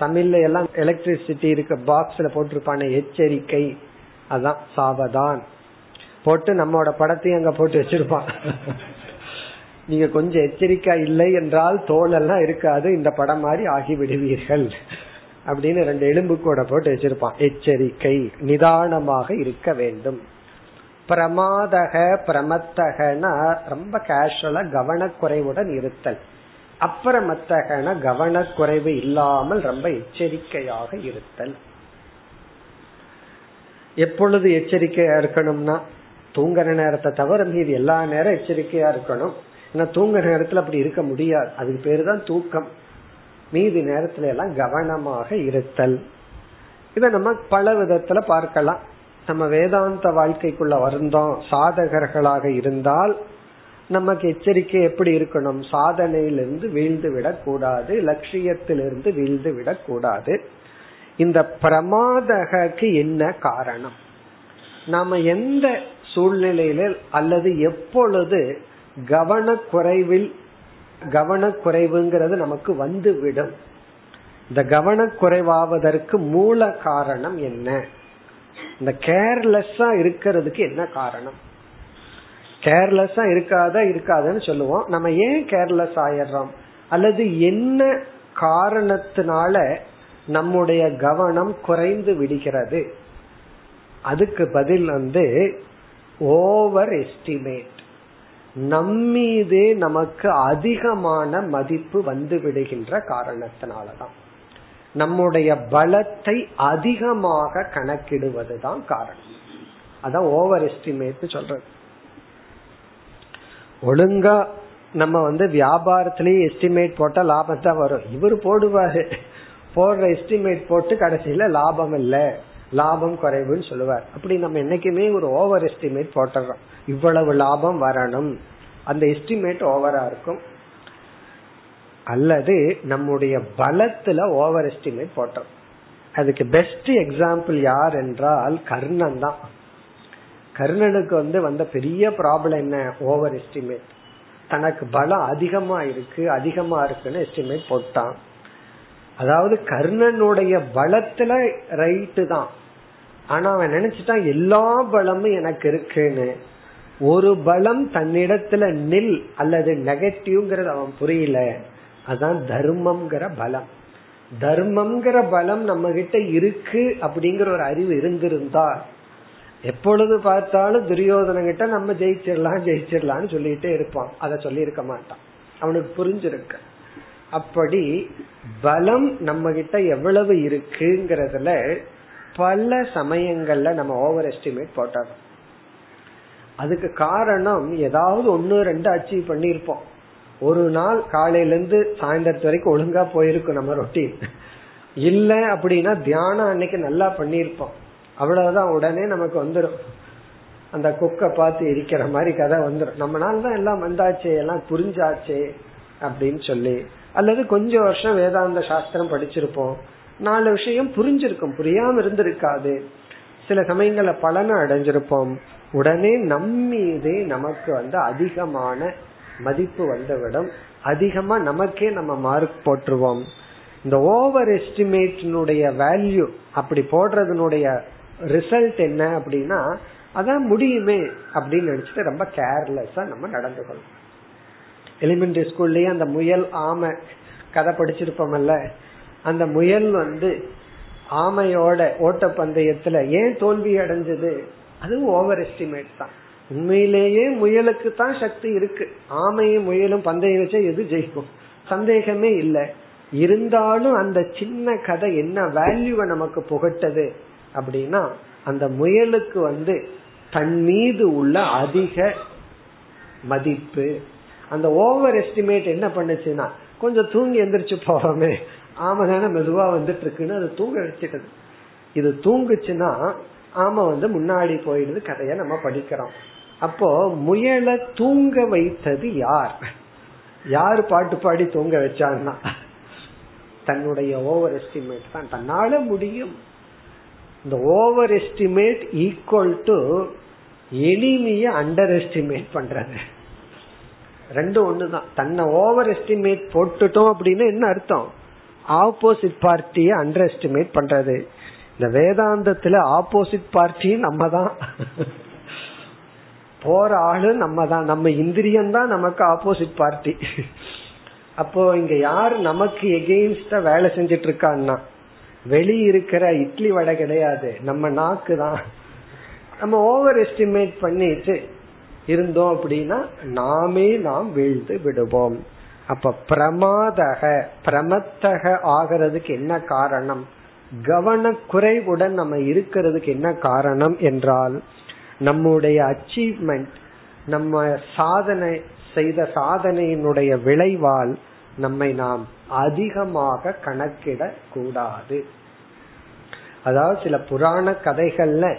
தமிழ்ல எல்லாம் எலக்ட்ரிசிட்டி இருக்க பாக்ஸ்ல போட்டிருப்பான எச்சரிக்கை. அதான் சாவதான். போட்டு நம்மோட படத்தையும் அங்க போட்டு வச்சிருப்பான். நீங்க கொஞ்சம் எச்சரிக்கை இல்லை என்றால் தோல் எல்லாம் இருக்காது இந்த படம் மாதிரி ஆகி விடுவீர்கள் அப்படின்னு ரெண்டு எலும்பு கூட போட்டு வச்சிருப்பான். எச்சரிக்கை. நிதானமாக இருக்க வேண்டும். பிரமாதக பிரமத்தகனா ரொம்ப கேஷுவலா கவனக்குறைவுடன் இருத்தல். அப்புறமத்தகன கவனக்குறைவு இல்லாமல் ரொம்ப எச்சரிக்கையாக இருத்தல். எப்பொழுது எச்சரிக்கையா இருக்கணும்னா தூங்குற நேரத்தை தவிர மீது எல்லா நேரம் எச்சரிக்கையா இருக்கணும். ஏன்னா தூங்குற நேரத்துல அப்படி இருக்க முடியாது. அதுக்கு பேரு தான் தூக்கம். மீதி நேரத்துல எல்லாம் கவனமாக இருத்தல். இத நம்ம பல விதத்துல பார்க்கலாம். நம்ம வேதாந்த வாழ்க்கைக்குள்ள வந்தோம் சாதகர்களாக இருந்தால் நமக்கு எச்சரிக்கை எப்படி இருக்கணும்? சாதனையிலிருந்து வீழ்ந்து விடக்கூடாது லட்சியத்திலிருந்து வீழ்ந்து விடக்கூடாது இந்த பிரமாதகக்கு என்ன காரணம்? நாம எந்த சூழ்நிலையில அல்லது எப்பொழுது கவனக்குறைவில் கவனக்குறைவுங்கிறது நமக்கு வந்துவிடும். இந்த கவனக்குறைவாவதற்கு மூல காரணம் என்ன? இந்த கேர்லெஸ்ஸா இருக்கிறதுக்கு என்ன காரணம்? கேர்லெஸ்ஸா இருக்காத இருக்காதன்னு சொல்லுவோம். நம்ம ஏன் கேர்லெஸ் ஆயிடுறோம்? அல்லது என்ன காரணத்தினால நம்முடைய கவனம் குறைந்து விடுகிறது? அதுக்கு பதில் வந்து ஓவர் எஸ்டிமேட் நம்மீதே நமக்கு அதிகமான மதிப்பு வந்து விடுகின்ற காரணத்தினாலதான். நம்முடைய பலத்தை அதிகமாக கணக்கிடுவதுதான் காரணம். அதான் ஓவர் எஸ்டிமேட் சொல்றது. ஒழுங்கா நம்ம வந்து வியாபாரத்திலேயே எஸ்டிமேட் போட்டா லாபம் தான் வரும். இவர் போடுவாரு. போடுற எஸ்டிமேட் போட்டு கடைசியில லாபம் இல்ல. லாபம் குறைவுன்னு சொல்லுவார். அப்படி நம்ம என்னைக்குமே ஒரு ஓவர் எஸ்டிமேட் போட்டுறோம். இவ்வளவு லாபம் வரணும். அந்த எஸ்டிமேட் ஓவரா இருக்கும். அல்லது நம்முடைய பலத்துல ஓவர் எஸ்டிமேட் போட்டோம். அதுக்கு பெஸ்ட் எக்ஸாம்பிள் யார் என்றால் கர்ணன் தான். கர்ணனுக்கு வந்து வந்த பெரிய ப்ராப்ளம் என்ன? ஓவர் எஸ்டிமேட் தனக்கு பலம் அதிகமா இருக்கு அதிகமா இருக்குன்னு எஸ்டிமேட் போட்டான். அதாவது கர்ணனுடைய பலத்துல ரைட்டு தான். ஆனா அவன் நினைச்சிட்டான் எல்லா பலமும் எனக்கு இருக்குன்னு. ஒரு பலம் தன்னிடத்துல நில் அல்லது நெகட்டிவ்ங்கிறது அவன் புரியல. அதான் தர்மம்ங்கிற பலம். தர்மம்ங்கிற பலம் நம்ம கிட்ட இருக்கு அப்படிங்கிற ஒரு அறிவு இருந்திருந்தா எப்பொழுது பார்த்தாலும் துரியோதன கிட்ட நம்ம ஜெயிச்சிடலாம் ஜெயிச்சிடலாம்னு சொல்லிட்டே இருப்பான். அதை சொல்லி இருக்க மாட்டான். அவனுக்கு புரிஞ்சிருக்க. அப்படி பலம் நம்ம கிட்ட எவ்வளவு இருக்குங்கிறதுல பல சமயங்கள்ல நம்ம ஓவர் எஸ்டிமேட் போட்டோம் அதுக்கு காரணம் ஏதாவது ஒன்னு ரெண்டு அச்சீவ் பண்ணிருப்போம் ஒரு நாள் காலையில இருந்து சாயந்தரத்து வரைக்கும் ஒழுங்கா போயிருக்கும் நம்ம ரொட்டீன். இல்ல அப்படின்னா தியானம் அன்னைக்கு நல்லா பண்ணிருப்போம் அவ்வளவுதான் உடனே நமக்கு வந்துடும் அந்த கொக்கை பார்த்து இருக்கிற மாதிரி கதை வந்துடும் நம்மளால தான் எல்லாம் வந்தாச்சே எல்லாம் புரிஞ்சாச்சே அப்படின்னு சொல்லி அல்லது கொஞ்சம் வருஷம் வேதாந்த சாஸ்திரம் படிச்சிருப்போம். நாலு விஷயம் புரிஞ்சிருக்கும் புரியாம இருந்திருக்காது. சில சமயங்கள்ல பலனை அடைஞ்சிருப்போம். உடனே நம்மீதே நமக்கு வந்து அதிகமான மதிப்பு வந்துவிடும் அதிகமா நமக்கே நம்ம மார்க் போட்டுருவோம். இந்த ஓவர் எஸ்டிமேட்டினுடைய வேல்யூ அப்படி போடுறதுனுடைய ரிசல்ட் என்ன அப்படின்னா அதான் முடியுமே அப்படின்னு நினைச்சிட்டு ரொம்ப கேர்லெஸ்ஸா நம்ம நடந்து கொள்ளும் எலிமெண்டரி ஸ்கூல்லயே அந்த முயல் ஆமை கதை படிச்சிருப்போம்ல அந்த முயல் வந்து ஆமையோட ஓட்டப்பந்தயத்துல ஏன் தோல்வி அடைஞ்சது? அது ஓவர் எஸ்டிமேட் தான். உண்மையிலேயே முயலுக்கு தான் சக்தி இருக்கு. ஆமையும் முயலும் பந்தயம் வச்சா எது ஜெயிக்கும்? சந்தேகமே இல்லை. இருந்தாலும் அந்த சின்ன கதை என்ன வேல்யூவை நமக்கு புகட்டது அப்படின்னா அந்த முயலுக்கு வந்து தன் மீது உள்ள அதிக மதிப்பு அந்த ஓவர் எஸ்டிமேட் என்ன பண்ணுச்சுன்னா கொஞ்சம் தூங்கி எந்திரிச்சு போறோமே ஆமா தானே மெதுவா வந்துட்டு இருக்குன்னு அது தூங்க வச்சுட்டது. இது தூங்குச்சுன்னா ஆமா வந்து முன்னாடி போயிடுது கதைய நம்ம படிக்கிறோம். அப்போ முயலை தூங்க வைத்தது யார்? யார் பாட்டு பாடி தூங்க வச்சான்னா? தன்னுடைய ஓவர் எஸ்டிமேட் தான். தன்னால முடியும். இந்த ஓவர் எஸ்டிமேட் ஈக்குவல் டு எளிமைய அண்டர் எஸ்டிமேட் பண்றது. ரெண்டும் ஒண்ணுதான். தன்னை ஓவர் எஸ்டிமேட் போட்டுட்டோம் அப்படின்னு என்ன அர்த்தம்? ஆப்போசிட் பார்ட்டியை அண்டர் எஸ்டிமேட் பண்றது. இந்த வேதாந்தத்துல ஆப்போசிட் பார்ட்டி நம்ம தான் போற ஆளு நம்ம தான் நம்ம இந்திரியம் தான் நமக்கு ஆப்போசிட் பார்ட்டி அப்போ இங்க யார் நமக்கு எகெயின்ஸ்டா வேலை செஞ்சிட்டு இருக்கான்னா வெளி இருக்கிற இட்லி வடை கிடையாது. நம்ம நாக்கு தான் நம்ம ஓவர் எஸ்டிமேட் பண்ணிட்டு இருந்தோம் அப்படின்னா நாமே நாம் வீழ்ந்து விடுவோம். அப்ப பிரமாதக பிரமத்தக ஆகிறதுக்கு என்ன காரணம்? கவனக்குறைவுடன் நம்ம இருக்கிறதுக்கு என்ன காரணம் என்றால் நம்முடைய அச்சீவ்மெண்ட் நம்ம சாதனை செய்த சாதனையினுடைய விளைவால் நம்மை நாம் அதிகமாக கணக்கிட கூடாது அதாவது சில புராண கதைகள்ல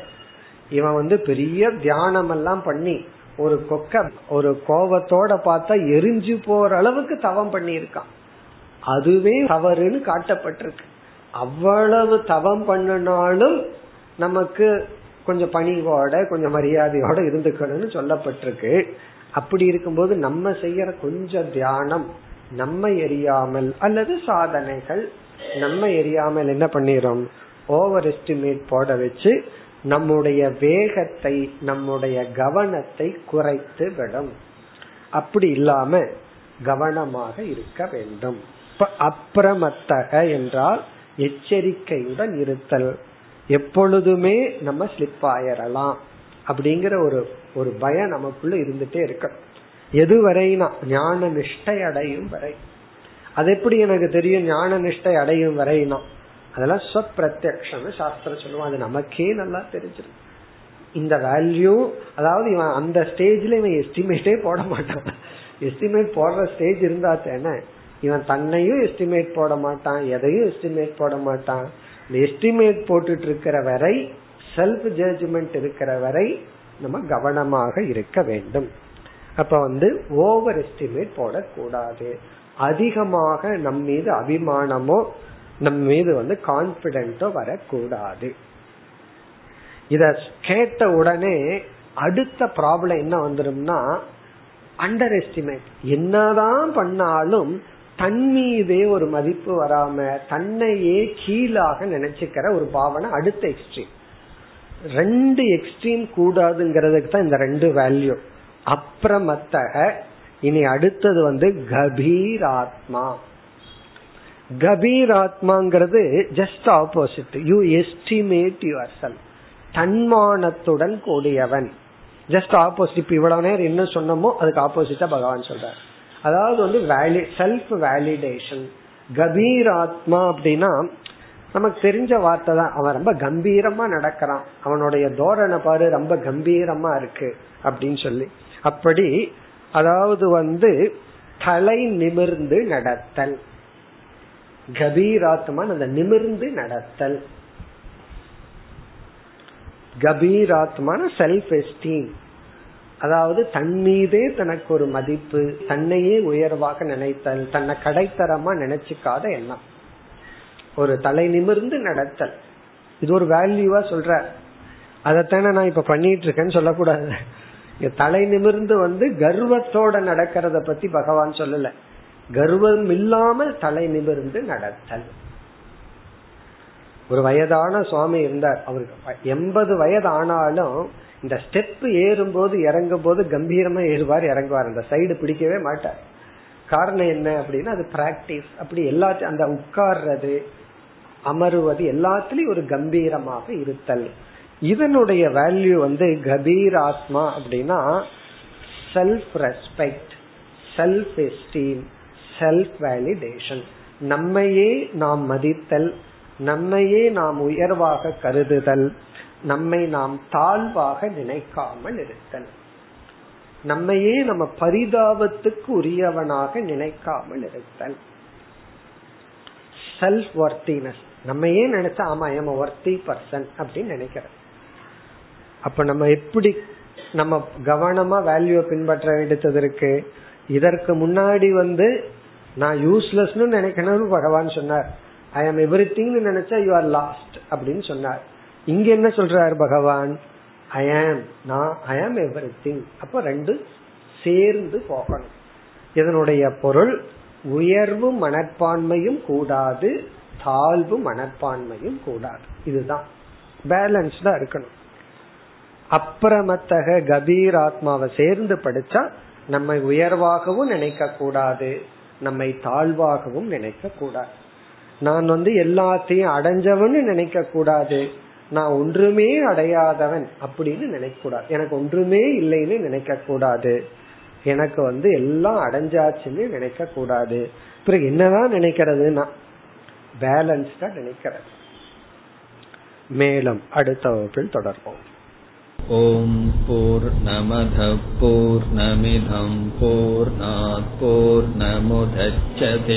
இவன் வந்து பெரிய தியானம் எல்லாம் பண்ணி ஒரு கொக்க ஒரு கோபத்தோட பார்த்தா எரிஞ்சு போற அளவுக்கு தவம் பண்ணியிருக்கான். அதுவே தவறுன்னு காட்டப்பட்டிருக்கு. அவ்வளவு தவம் பண்ணினாலும் நமக்கு கொஞ்சம் பணிவோட கொஞ்சம் மரியாதையோட இருந்துக்கணும்னு சொல்லப்பட்டிருக்கு. அப்படி இருக்கும்போது நம்ம செய்யற கொஞ்சம் தியானம் நம்ம எரியாமல் அல்லது சாதனைகள் நம்ம எரியாமல் என்ன பண்ணிரும்? ஓவர் எஸ்டிமேட் போட வச்சு நம்முடைய வேகத்தை நம்முடைய கவனத்தை குறைத்து விடும். அப்படி இல்லாம கவனமாக இருக்க வேண்டும். அப்புறமத்தக என்றால் எச்சரிக்கையுடன் இருத்தல். எப்பொழுதுமே நம்ம ஸ்லிப் ஆயிரலாம் அப்படிங்கிற ஒரு ஒரு பயம் நமக்குள்ள இருந்துட்டே இருக்க. எது வரைனா ஞான நிஷ்டை அடையும் வரை. அது எப்படி எனக்கு தெரியும் ஞான நிஷ்டை அடையும் வரைனா? அதெல்லாம் ஸ்வப்பிரத்யக்ஷம் சாஸ்திரம் சொல்லுவோம் அது நமக்கே நல்லா தெரிஞ்சிடும். இந்த வேல்யூ அதாவது இவன் அந்த ஸ்டேஜ்ல இவன் எஸ்டிமேட்டே போட மாட்டான். எஸ்டிமேட் போடுற ஸ்டேஜ் இருந்தா தானே இவன் தன்னையும் எஸ்டிமேட் போட மாட்டான் எதையும் எஸ்டிமேட் போட மாட்டான். எஸ்டிமேட் போட்டுட்டு இருக்கிற வரை செல்ஃப் ஜட்ஜ்மெண்ட் இருக்கிற வரை நம்ம கவனமாக இருக்க வேண்டும். அப்ப வந்து ஓவர் எஸ்டிமேட் போடக்கூடாது. அதிகமாக நம் மீது அபிமானமோ நம் மீது வந்து கான்பிடென்டோ வரக்கூடாது. இத கேட்ட உடனே அடுத்த ப்ராப்ளம் என்ன வந்துடும்னா அண்டர் எஸ்டிமேட் என்னதான் பண்ணாலும் தன் மீதே ஒரு மதிப்பு வராம தன்னையே கீழாக நினைச்சுக்கிற ஒரு பாவனை அடுத்த எக்ஸ்ட்ரீம் ரெண்டு எக்ஸ்ட்ரீம் கூடாதுங்கிறதுக்கு தான் இந்த ரெண்டு வேல்யூ அப்புறமத்தக இனி அடுத்தது வந்து கபீராத்மா. கபீராத்மாங்கிறது just opposite you estimate your self தன்மானத்துடன் கூடியவன். ஜஸ்ட் ஆப்போசிட் இப்ப இவ்வளவு நேரம் என்ன சொன்னமோ அதுக்கு ஆப்போசிட்டா பகவான் சொல்றார். அதாவது வந்து வேலி செல்ஃப் வேலிடேஷன் கபீராத்மா அப்படின்னா நமக்கு தெரிஞ்ச வார்த்தை தான். அவன் ரொம்ப கம்பீரமா நடக்கிறான். அவனுடைய தோரணை பாரு ரொம்ப கம்பீரமா இருக்கு அப்படின்னு சொல்லி. அப்படி அதாவது வந்து தலை நிமிர்ந்து நடத்தல். கபீராத்மான் அந்த நிமிர்ந்து நடத்தல். கபீராத்மான செல்ஃப் எஸ்டீம் அதாவது தன் மீதே தனக்கு ஒரு மதிப்பு தன்னையே உயர்வாக நினைத்தல் தன்னை கடைத்தரமா நினைச்சுக்காத எண்ணம். ஒரு தலை நிமிர்ந்து நடத்தல். இது ஒரு வேல்யூவா சொல்ற. அதைத்தானே நான் இப்ப பண்ணிட்டு இருக்கேன்னு சொல்லக்கூடாது தலை நிமிர்ந்து வந்து கர்வத்தோட நடக்கிறத பத்தி பகவான் சொல்லல. கர்வம் இல்லாமல் தலை நிமிர்ந்து நடத்தல். ஒரு வயதான சுவாமி இருந்தார். அவருக்கு எண்பது வயது ஆனாலும் இந்த ஸ்டெப் ஏறும்போது இறங்கும் போது கம்பீரமா ஏறுவார் இறங்குவார். அந்த சைடு பிடிக்கவே மாட்டார். காரணம் என்ன அப்படின்னா அது பிராக்டிஸ் அப்படி எல்லாத்தையும் அந்த உட்கார்றது அமருவது எல்லாத்துலயும் ஒரு கம்பீரமாக இருத்தல். இதனுடைய வேல்யூ வந்து கபீர் ஆத்மா அப்படின்னா self respect self esteem self validation நம்மையே நாம் மதித்தல் நம்மையே நாம் உயர்வாக கருதுதல். நம்மை நாம் தாழ்வாக நினைக்காமல் இருத்தல். நம்மையே நம்ம பரிதாபத்துக்கு உரியவனாக நினைக்காமல் இருத்தல். செல்ஃப் ஒர்த்தினஸ் நம்மையே நினைச்சா ஆமா ஏமா ஒர்த்தி பர்சன் அப்படின்னு நினைக்கிறேன் அப்ப நம்ம எப்படி நம்ம கவனமா வேல்யூ பின்பற்ற வேண்டியது இருக்கு? இதற்கு முன்னாடி வந்து நான் யூஸ்லெஸ்னு நினைக்கணும்னு பகவான் சொன்னார். ஐ ஆம் எவ்ரி திங் நினைச்சா யூ ஆர் லாஸ்ட் அப்படின்னு சொன்னார். இங்க என்ன சொல்றாரு பகவான்? ஐ ஆம் நான் ஐ ஆம் எவ்ரி திங் அப்ப ரெண்டு சேர்ந்து போகணும். இதனுடைய பொருள் உயர்வு மனப்பான்மையும் கூடாது தாழ்வு மனப்பான்மையும் கூடாது. இதுதான். பேலன்ஸ்டா இருக்கணும். அப்புறமத்தக கபீர் ஆத்மாவை சேர்ந்து படிச்சா நம்மை உயர்வாகவும் நினைக்க கூடாது நம்மை தாழ்வாகவும் நினைக்க கூடாது நான் வந்து எல்லாத்தையும் அடைஞ்சவன்னு நினைக்க கூடாது நான் ஒன்றுமே அடையாதவன் அப்படின்னு நினைக்க கூடாது எனக்கு ஒன்றுமே இல்லைன்னு நினைக்க கூடாது எனக்கு வந்து எல்லாம் அடைஞ்சாச்சுன்னு நினைக்க கூடாது பிறகு என்னதான் நினைக்கிறதுனா பேலன்ஸ்டா நினைக்கிறது மேலும் அடுத்த வகுப்பில் தொடர்போம் ॐ पूर्णमधः पूर्णमिधं पूर्णात् पूर्णमुदच्छते